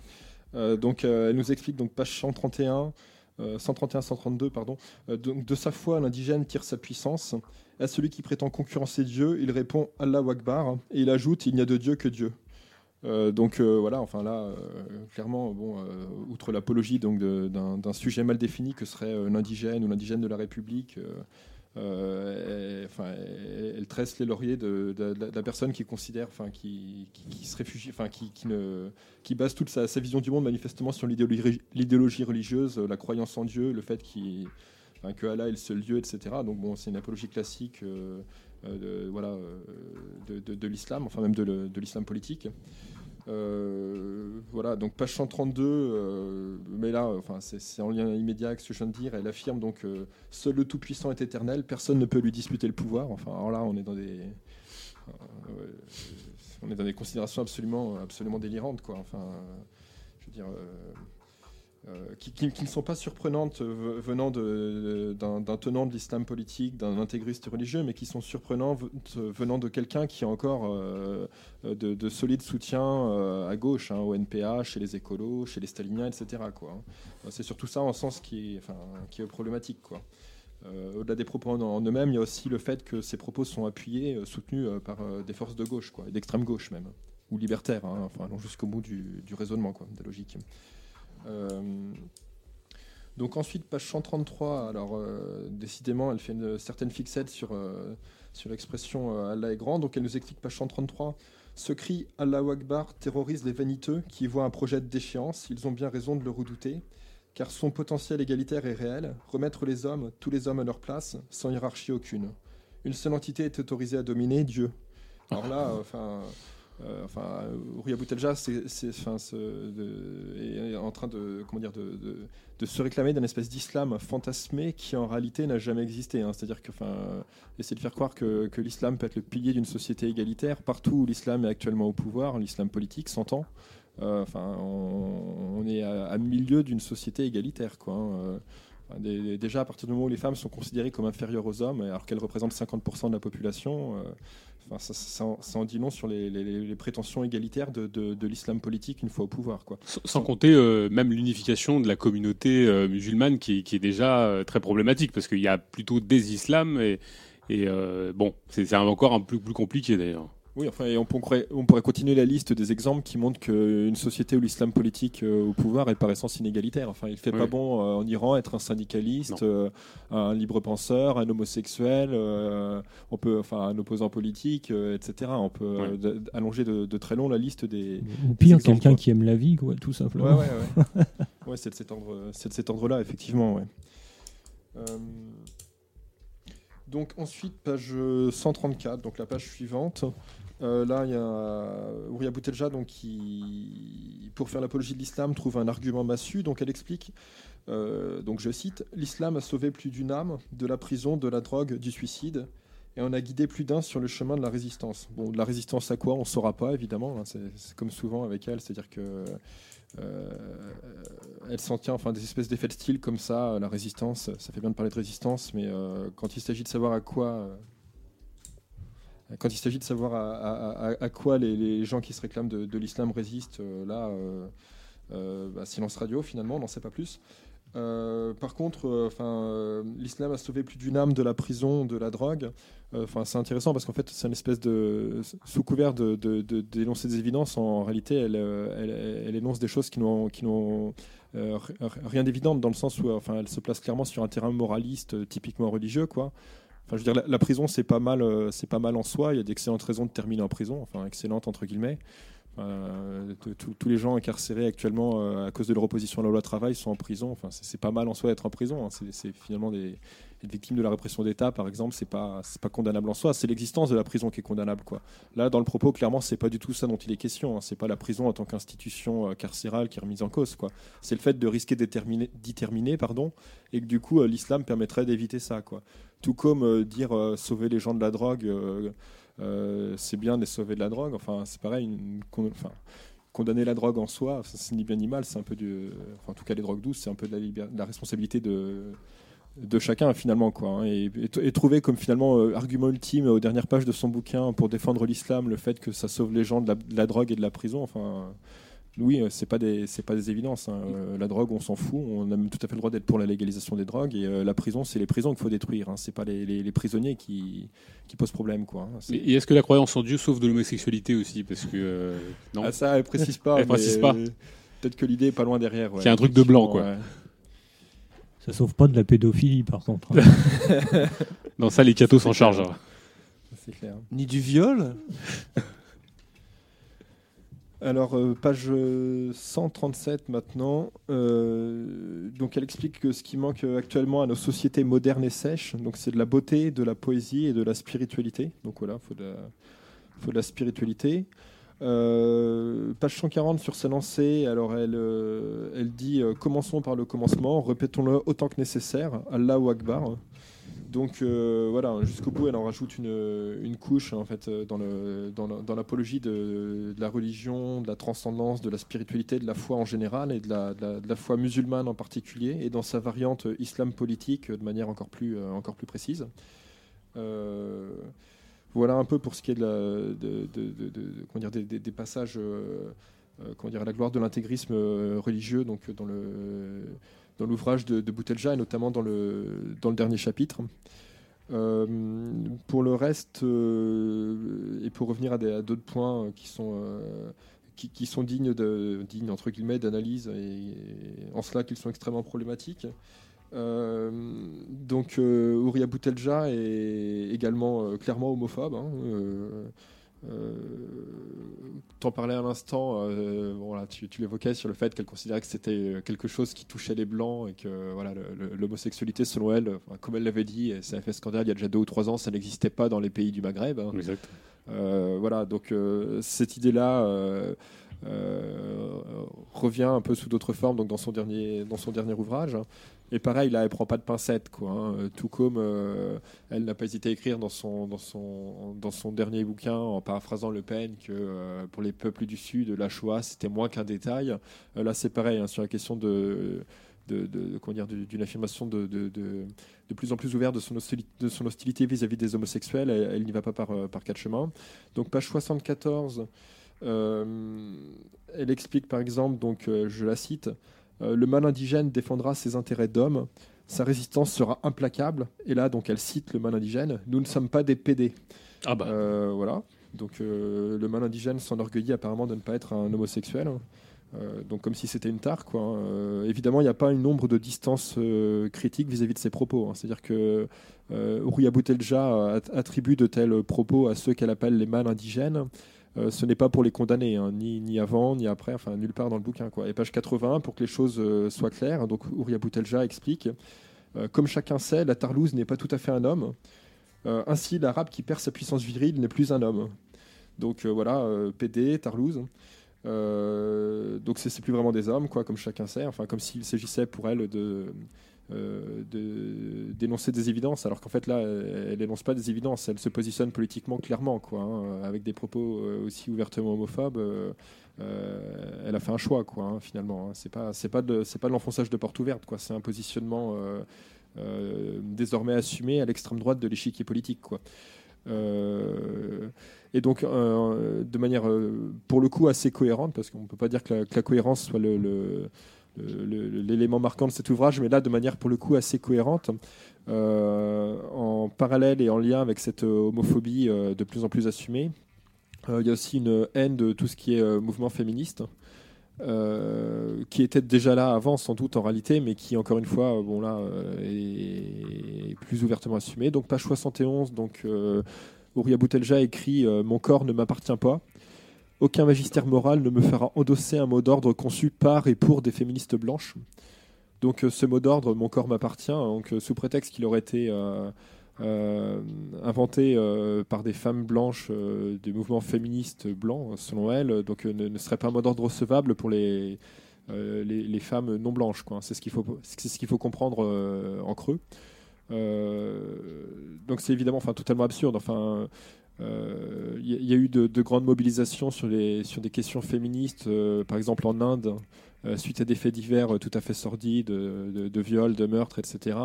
donc elle nous explique donc page 131. 131-132, euh, pardon. Euh, de, sa foi, l'indigène tire sa puissance. À celui qui prétend concurrencer Dieu, il répond Allah Akbar et il ajoute il n'y a de Dieu que Dieu. Euh, donc voilà, enfin là, clairement, bon, outre l'apologie donc d'un sujet mal défini que serait l'indigène ou l'indigène de la République, euh, elle, tresse les lauriers de, la personne qui considère, qui, se réfugie, qui, base toute sa, vision du monde manifestement sur l'idéologie religieuse, la croyance en Dieu, le fait qu'il, est le seul Dieu, etc. Donc bon, c'est une apologie classique, euh, euh, de, de, l'islam, enfin même de, l'islam politique. Euh, voilà, donc page 132, euh, mais là, enfin, c'est en lien immédiat avec ce que je viens de dire. Elle affirme donc euh, seul le Tout-Puissant est éternel, personne ne peut lui disputer le pouvoir. Enfin, alors là, on est dans des, on est dans des considérations absolument, délirantes, je veux dire. Euh, qui, ne sont pas surprenantes euh, venant d'un tenant de l'islam politique, d'un intégriste religieux, mais qui sont surprenantes venant de quelqu'un qui a encore euh, de, solides soutiens à gauche, hein, au NPA, chez les écolos, chez les staliniens, etc. Hein. C'est surtout ça en sens qui est, problématique. Au-delà des propos en, eux-mêmes, il y a aussi le fait que ces propos sont appuyés, soutenus par des forces de gauche, d'extrême gauche même, ou libertaires, hein, enfin, allons jusqu'au bout du, raisonnement, de la logique. Euh, donc ensuite, page 133, alors euh, décidément, elle fait une certaine fixette sur, euh, sur l'expression Allah est grand, donc elle nous explique, page 133, ce cri Allah Akbar terrorise les vaniteux qui voient un projet de déchéance, ils ont bien raison de le redouter, car son potentiel égalitaire est réel, remettre les hommes, tous les hommes à leur place, sans hiérarchie aucune. Une seule entité est autorisée à dominer, Dieu. Alors là, enfin... Euh, enfin, Uriah Boutelja est en train de, se réclamer d'un espèce d'islam fantasmé qui en réalité n'a jamais existé. Hein. C'est-à-dire que, enfin, essayer de faire croire que, l'islam peut être le pilier d'une société égalitaire partout où l'islam est actuellement au pouvoir, l'islam politique s'entend. Euh, enfin, on, est à, milieu d'une société égalitaire, quoi. Hein. Euh, déjà, à partir du moment où les femmes sont considérées comme inférieures aux hommes, alors qu'elles représentent 50% de la population, ça, en dit long sur les, prétentions égalitaires de, l'islam politique une fois au pouvoir. Quoi. Sans, compter euh, même l'unification de la communauté euh, musulmane qui, est déjà euh, très problématique parce qu'il y a plutôt des islams et, et bon, c'est encore un peu plus compliqué d'ailleurs. Oui, enfin, on, pourrait, on pourrait continuer la liste des exemples qui montrent qu'une société où l'islam politique euh, au pouvoir est par essence inégalitaire. Enfin, il fait pas bon euh, en Iran être un syndicaliste, euh, un libre penseur, un homosexuel, on peut, enfin, un opposant politique, etc. On peut allonger de, très long la liste des. Ou pire, quelqu'un qui aime la vie, quoi, tout simplement. Ouais, ouais, ouais. ouais c'est de cet ordre, ordre-là, effectivement, ouais. Donc ensuite, page 134, donc la page suivante. Euh, là, il y a Ouria Boutelja donc, qui, pour faire l'apologie de l'islam, trouve un argument massu. Donc elle explique, euh, donc je cite, L'islam a sauvé plus d'une âme de la prison, de la drogue, du suicide, et on a guidé plus d'un sur le chemin de la résistance. Bon, de la résistance à quoi? On ne saura pas, évidemment. Hein, c'est comme souvent avec elle, c'est-à-dire que euh, elle s'en tient, enfin, des espèces d'effets de style comme ça, la résistance. Ça fait bien de parler de résistance, mais quand il s'agit de savoir à quoi quand il s'agit de savoir à, quoi les, gens qui se réclament de, l'islam résistent, euh, là, euh, euh, bah, silence radio finalement, on n'en sait pas plus. par contre, l'islam a sauvé plus d'une âme de la prison, de la drogue. C'est intéressant parce qu'en fait, c'est une espèce de sous couvert de, d'énoncer des évidences. En réalité, elle, énonce des choses qui n'ont, qui n'ont rien d'évident dans le sens où, enfin, elle se place clairement sur un terrain moraliste, typiquement religieux, quoi je veux dire, la, prison, c'est pas mal, euh, c'est pas mal en soi. Il y a d'excellentes raisons de terminer en prison, enfin excellentes entre guillemets. Euh, tous les gens incarcérés actuellement euh, à cause de leur opposition à la loi travail sont en prison. Enfin, c'est pas mal en soi d'être en prison. Hein. C'est finalement des, victimes de la répression d'État, par exemple, c'est pas pas condamnable en soi. C'est l'existence de la prison qui est condamnable, quoi. Là, dans le propos, clairement, c'est pas du tout ça dont il est question. Hein. C'est pas la prison en tant qu'institution carcérale qui est remise en cause. C'est le fait de risquer d'y terminer, pardon, et que du coup, l'islam permettrait d'éviter ça, quoi. Tout comme euh, dire euh, sauver les gens de la drogue, euh, c'est bien de les sauver de la drogue. Enfin, c'est pareil. condamner la drogue en soi, c'est ni bien ni mal. C'est un peu en tout cas, les drogues douces, c'est un peu de la, responsabilité de de chacun finalement quoi hein. et, trouver comme finalement argument ultime aux dernières pages de son bouquin pour défendre l'islam le fait que ça sauve les gens de la drogue et de la prison enfin oui, euh, c'est pas des c'est pas des évidences. Hein. Euh, la drogue, on s'en fout. On a tout à fait le droit d'être pour la légalisation des drogues. Et euh, la prison, c'est les prisons qu'il faut détruire. Hein. C'est pas les, prisonniers qui, qui posent problème, quoi. Hein. Et est-ce que la croyance en Dieu sauve de l'homosexualité aussi? Parce que non. Ah, ça, elle précise pas. elle précise pas. Peut-être que l'idée est pas loin derrière. C'est un truc de blanc, quoi. Ça sauve pas de la pédophilie, par contre. non, ça, les cathos s'en chargent. C'est clair. Ni du viol? alors, euh, page 137 maintenant. Euh, donc, elle explique que ce qui manque actuellement à nos sociétés modernes et sèches, donc c'est de la beauté, de la poésie et de la spiritualité. Donc voilà, il faut, de la, spiritualité. Euh, page 140 sur sa lancée, alors elle, elle dit Commençons par le commencement, répétons-le autant que nécessaire, Allahu Akbar. Donc euh, voilà, jusqu'au bout, elle en rajoute une, couche en fait, euh, dans, le, dans, l'apologie de, la religion, de la transcendance, de la spiritualité, de la foi en général et de la, de la- foi musulmane en particulier, et dans sa variante islam politique euh, de manière encore plus, encore plus précise. Voilà un peu pour ce qui est de la- dire, des, passages comment dire, à la gloire de l'intégrisme religieux donc, dans le dans l'ouvrage de, Boutelja et notamment dans le, dans le dernier chapitre. Euh, pour le reste, euh, et pour revenir à, d'autres points euh, qui sont, qui, sont dignes, de, dignes entre guillemets d'analyse et, en cela qu'ils sont extrêmement problématiques. Donc Ouria Boutelja est également clairement homophobe. hein, T'en parlais à l'instant, euh, bon, là, tu, tu l'évoquais sur le fait qu'elle considérait que c'était quelque chose qui touchait les blancs et que voilà, l'homosexualité, selon elle, comme elle l'avait dit, et ça a fait scandale il y a déjà deux ou trois ans, ça n'existait pas dans les pays du Maghreb. hein. Exact. Euh, voilà, donc euh, cette idée-là euh, euh, revient un peu sous d'autres formes donc dans son dernier, dans son dernier ouvrage. Et pareil, là, elle prend pas de pincettes, quoi. hein. Euh, Tout comme euh, elle n'a pas hésité à écrire dans son, dans, son, dans son dernier bouquin, en paraphrasant Le Pen, que euh, pour les peuples du Sud, la Shoah, c'était moins qu'un détail. Là, c'est pareil, hein, sur la question de, de, de- de- d'une affirmation de, de, de, de plus en plus ouverte de son hostilité, de son hostilité vis-à-vis des homosexuels. Elle, elle n'y va pas par, par quatre chemins. Donc, page 74, euh, elle explique par exemple, donc, je la cite, Le mal indigène défendra ses intérêts d'homme. Sa résistance sera implacable. Et là, donc, elle cite le mal indigène. Nous ne sommes pas des PD. Ah bah. Euh, voilà. Donc euh, le mal indigène s'enorgueillit apparemment de ne pas être un homosexuel. Euh, donc comme si c'était une tare. Quoi. hein. Euh, évidemment, il n'y a pas une nombre de distance euh, critique vis-à-vis de ses propos. hein. C'est-à-dire que euh, Ouria Boutelja at- attribue de tels propos à ceux qu'elle appelle les mâles indigènes. Euh, ce n'est pas pour les condamner, hein, ni, avant, ni après, enfin nulle part dans le bouquin. Quoi. Et page 81, pour que les choses euh, soient claires, donc Ouria Boutelja explique euh, Comme chacun sait, la Tarlouse n'est pas tout à fait un homme. Ainsi, l'arabe qui perd sa puissance virile n'est plus un homme. Donc voilà, PD, Tarlouse. Donc c'est plus vraiment des hommes, quoi, comme chacun sait. Enfin, comme s'il s'agissait pour elle de, euh, d'énoncer des évidences, alors qu'en fait là, elle n'énonce pas des évidences. Elle se positionne politiquement clairement, quoi, hein, avec des propos euh, aussi ouvertement homophobes. euh, elle a fait un choix, quoi, hein, finalement. hein. C'est pas de l'enfonçage de porte ouverte, quoi. C'est un positionnement. désormais assumé à l'extrême droite de l'échiquier politique. Quoi. Et donc, de manière, pour le coup, assez cohérente, parce qu'on ne peut pas dire que la, cohérence soit le- l'élément marquant de cet ouvrage, mais là, de manière, pour le coup, assez cohérente, euh, en parallèle et en lien avec cette euh, homophobie euh, de plus en plus assumée, euh, il y a aussi une haine de tout ce qui est euh, mouvement féministe. euh, qui était déjà là avant sans doute en réalité mais qui encore une fois euh, bon là euh, est, plus ouvertement assumé donc page 71 donc euh, Ouria Boutelja écrit euh, Mon corps ne m'appartient pas. Aucun magistère moral ne me fera endosser un mot d'ordre conçu par et pour des féministes blanches. Donc euh, ce mot d'ordre, Mon corps m'appartient, donc euh, sous prétexte qu'il aurait été euh, inventé par des femmes blanches euh, du mouvement féministe blanc, selon elle, donc ne, serait pas un mot d'ordre recevable pour les, femmes non blanches. C'est ce qu'il faut, comprendre en creux. Donc c'est évidemment enfin, totalement absurde. Il y, a- il y a eu de, de grandes mobilisations sur, des questions féministes, euh, par exemple en Inde, euh, suite à des faits divers euh, tout à fait sordides, de, viols, de meurtres, etc.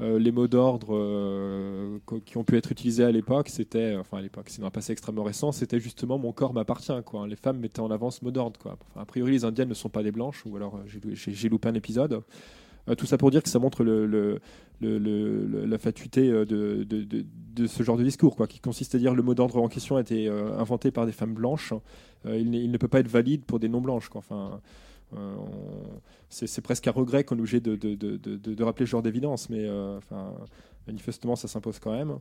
Euh, les mots d'ordre euh, qui ont pu être utilisés à l'époque, c'était, enfin à l'époque, c'est dans un passé extrêmement récent, c'était justement mon corps m'appartient. Les femmes mettaient en avant ce mot d'ordre. A priori, les indiennes ne sont pas des blanches, ou alors euh, j'ai loupé un épisode. Euh, tout ça pour dire que ça montre le, la fatuité euh, de, ce genre de discours, quoi, qui consiste à dire le mot d'ordre en question a été euh, inventé par des femmes blanches, il, ne peut pas être valide pour des non-blanches. Enfin, c'est, presque un regret qu'on est obligé de, rappeler ce genre d'évidence, mais manifestement ça s'impose quand même.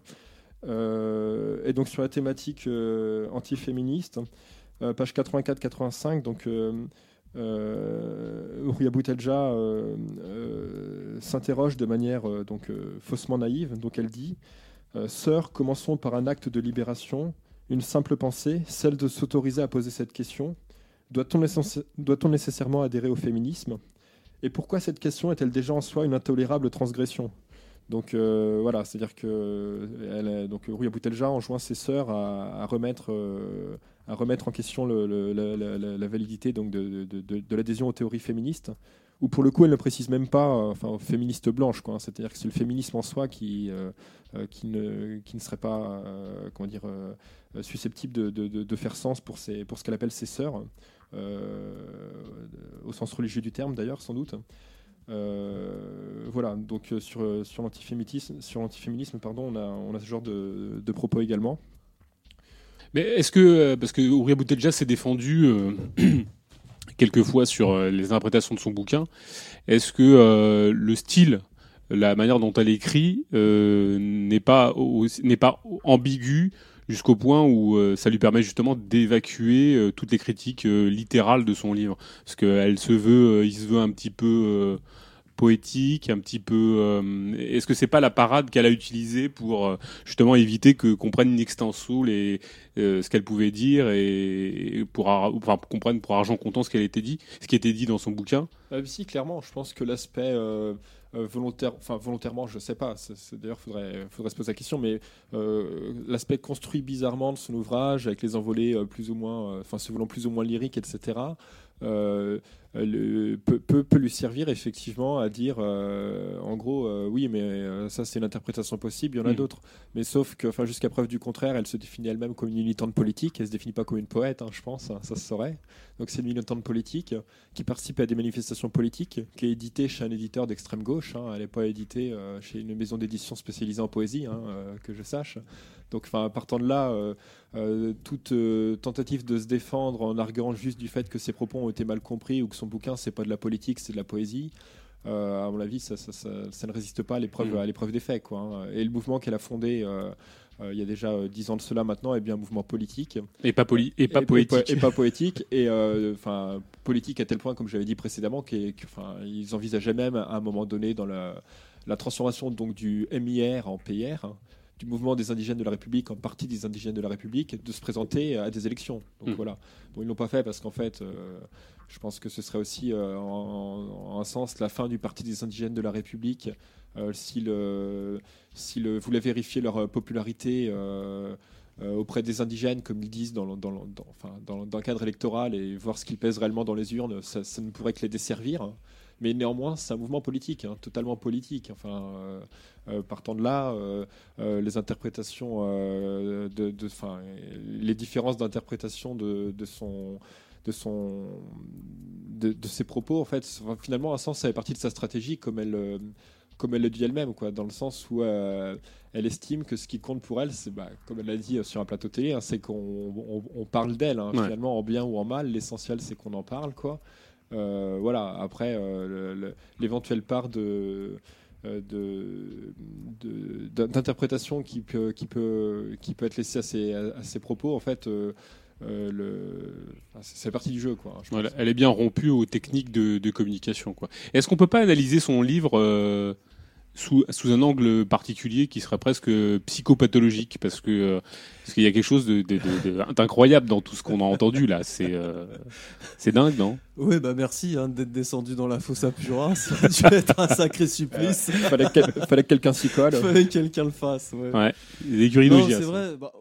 Et donc sur la thématique antiféministe, page 84-85, donc euh, euh, euh, s'interroge de manière euh, donc faussement naïve. Donc elle dit Sœurs, commençons par un acte de libération. Une simple pensée, celle de s'autoriser à poser cette question. Doit-on nécessairement adhérer au féminisme? Et pourquoi cette question est-elle déjà en soi une intolérable transgression? Donc euh, voilà, c'est-à-dire que elle, donc Rouya Boutelja enjoint ses sœurs à, remettre euh, à remettre en question la, validité donc de, de- de- de l'adhésion aux théories féministes. Ou pour le coup, elle ne précise même pas, euh, enfin, aux féministes blanches, quoi. hein. C'est-à-dire que c'est le féminisme en soi qui qui ne qui ne serait pas comment dire susceptible de, faire sens pour ses pour ce qu'elle appelle ses sœurs, au sens religieux du terme d'ailleurs, sans doute. Euh, voilà, donc euh, sur, euh, sur l'antiféminisme, sur l'antiféminisme, pardon, on a, on a ce genre de, de propos également. Mais est-ce que, parce que Ouria Boutelja s'est défendu quelquefois sur les interprétations de son bouquin, est-ce que le style, la manière dont elle écrit, n'est pas, n'est pas ambigu jusqu'au point où ça lui permet justement d'évacuer toutes les critiques littérales de son livre? Parce qu'elle se veut, se veut un petit peu poétique, un petit peu. euh, Est-ce que c'est pas la parade qu'elle a utilisée pour euh, justement éviter que prenne in extenso les euh, ce qu'elle pouvait dire et, pour enfin pour qu'on prenne pour argent comptant ce qu'elle était dit, ce qui était dit dans son bouquin? Euh, si, clairement, je pense que l'aspect volontaire, enfin volontairement, je sais pas. D'ailleurs, faudrait, faudrait se poser la question, mais l'aspect construit bizarrement de son ouvrage, avec les envolées plus ou moins, enfin se voulant plus ou moins lyriques, etc. euh, le- peut, peut, peut lui servir effectivement à dire euh, en gros euh, oui mais ça c'est une interprétation possible il y en a Mm. d'autres mais sauf que enfin jusqu'à preuve du contraire elle se définit elle-même comme une militante politique elle se définit pas comme une poète hein, je pense hein, ça se saurait donc c'est une militante politique qui participe à des manifestations politiques, qui est éditée chez un éditeur d'extrême gauche. hein. Elle n'est pas éditée euh, chez une maison d'édition spécialisée en poésie, hein, que je sache. Donc, enfin, partant de là, euh, euh, toute euh, tentative de se défendre en arguant juste du fait que ses propos ont été mal compris ou que son bouquin c'est pas de la politique, c'est de la poésie. euh, à mon avis, ça, ça- ça- ça ne résiste pas à l'épreuve, à l'épreuve des faits. Quoi, hein. Et le mouvement qu'elle a fondé euh, euh, il y a déjà dix ans de cela maintenant est bien un mouvement politique Et pas poli et pas poétique. et pas poétique et enfin politique à tel point comme j'avais dit précédemment qu'ils ils envisageaient même à un moment donné dans la, la transformation donc du MIR en PR hein, du mouvement des indigènes de la République en partie des indigènes de la République de se présenter à des élections donc Mm. voilà bon ils l'ont pas fait parce qu'en fait euh, je pense que ce serait aussi euh, en, en un sens la fin du parti des indigènes de la République euh, si le si le voulait vérifier leur euh, popularité euh, euh, auprès des indigènes, comme ils disent dans le, dans le- dans- enfin, dans, dans le cadre électoral, et voir ce qu'ils pèsent réellement dans les urnes, ça, ça ne pourrait que les desservir. hein. Mais néanmoins, c'est un mouvement politique, hein, totalement politique. Enfin, euh, euh, partant de là, euh, les interprétations, de, de- les différences d'interprétation de, de son, de son, de, de ses propos, en fait, finalement, un sens, ça fait partie de sa stratégie, comme elle, comme elle le dit elle-même, quoi, dans le sens où euh, elle estime que ce qui compte pour elle, c'est, bah, comme elle l'a dit sur un plateau télé, hein, c'est qu'on on, on parle d'elle, hein, Ouais. finalement, en bien ou en mal. L'essentiel, c'est qu'on en parle, quoi. Euh, voilà. Après, euh, le- le- l'éventuelle part de euh, d'interprétation qui peut, qui, peut, qui peut être laissée à ses, à ses propos, en fait, euh, euh, le, enfin, c'est partie du jeu. Quoi, je Voilà, pense. elle est bien rompue aux techniques de, de communication. Est-ce qu'on peut pas analyser son livre euh, sous, sous un angle particulier qui serait presque psychopathologique Parce que euh, parce qu'il y a quelque chose de- de- de- de- d'incroyable dans tout ce qu'on a entendu là. C'est euh, c'est dingue, non? Oui, bah merci hein, d'être descendu dans la fosse à Purin. Ça a dû être un sacré supplice. fallait, que quel- fallait que quelqu'un s'y colle. Fallait que quelqu'un le fasse. Ouais. Ouais. Les c'est vrai. bah,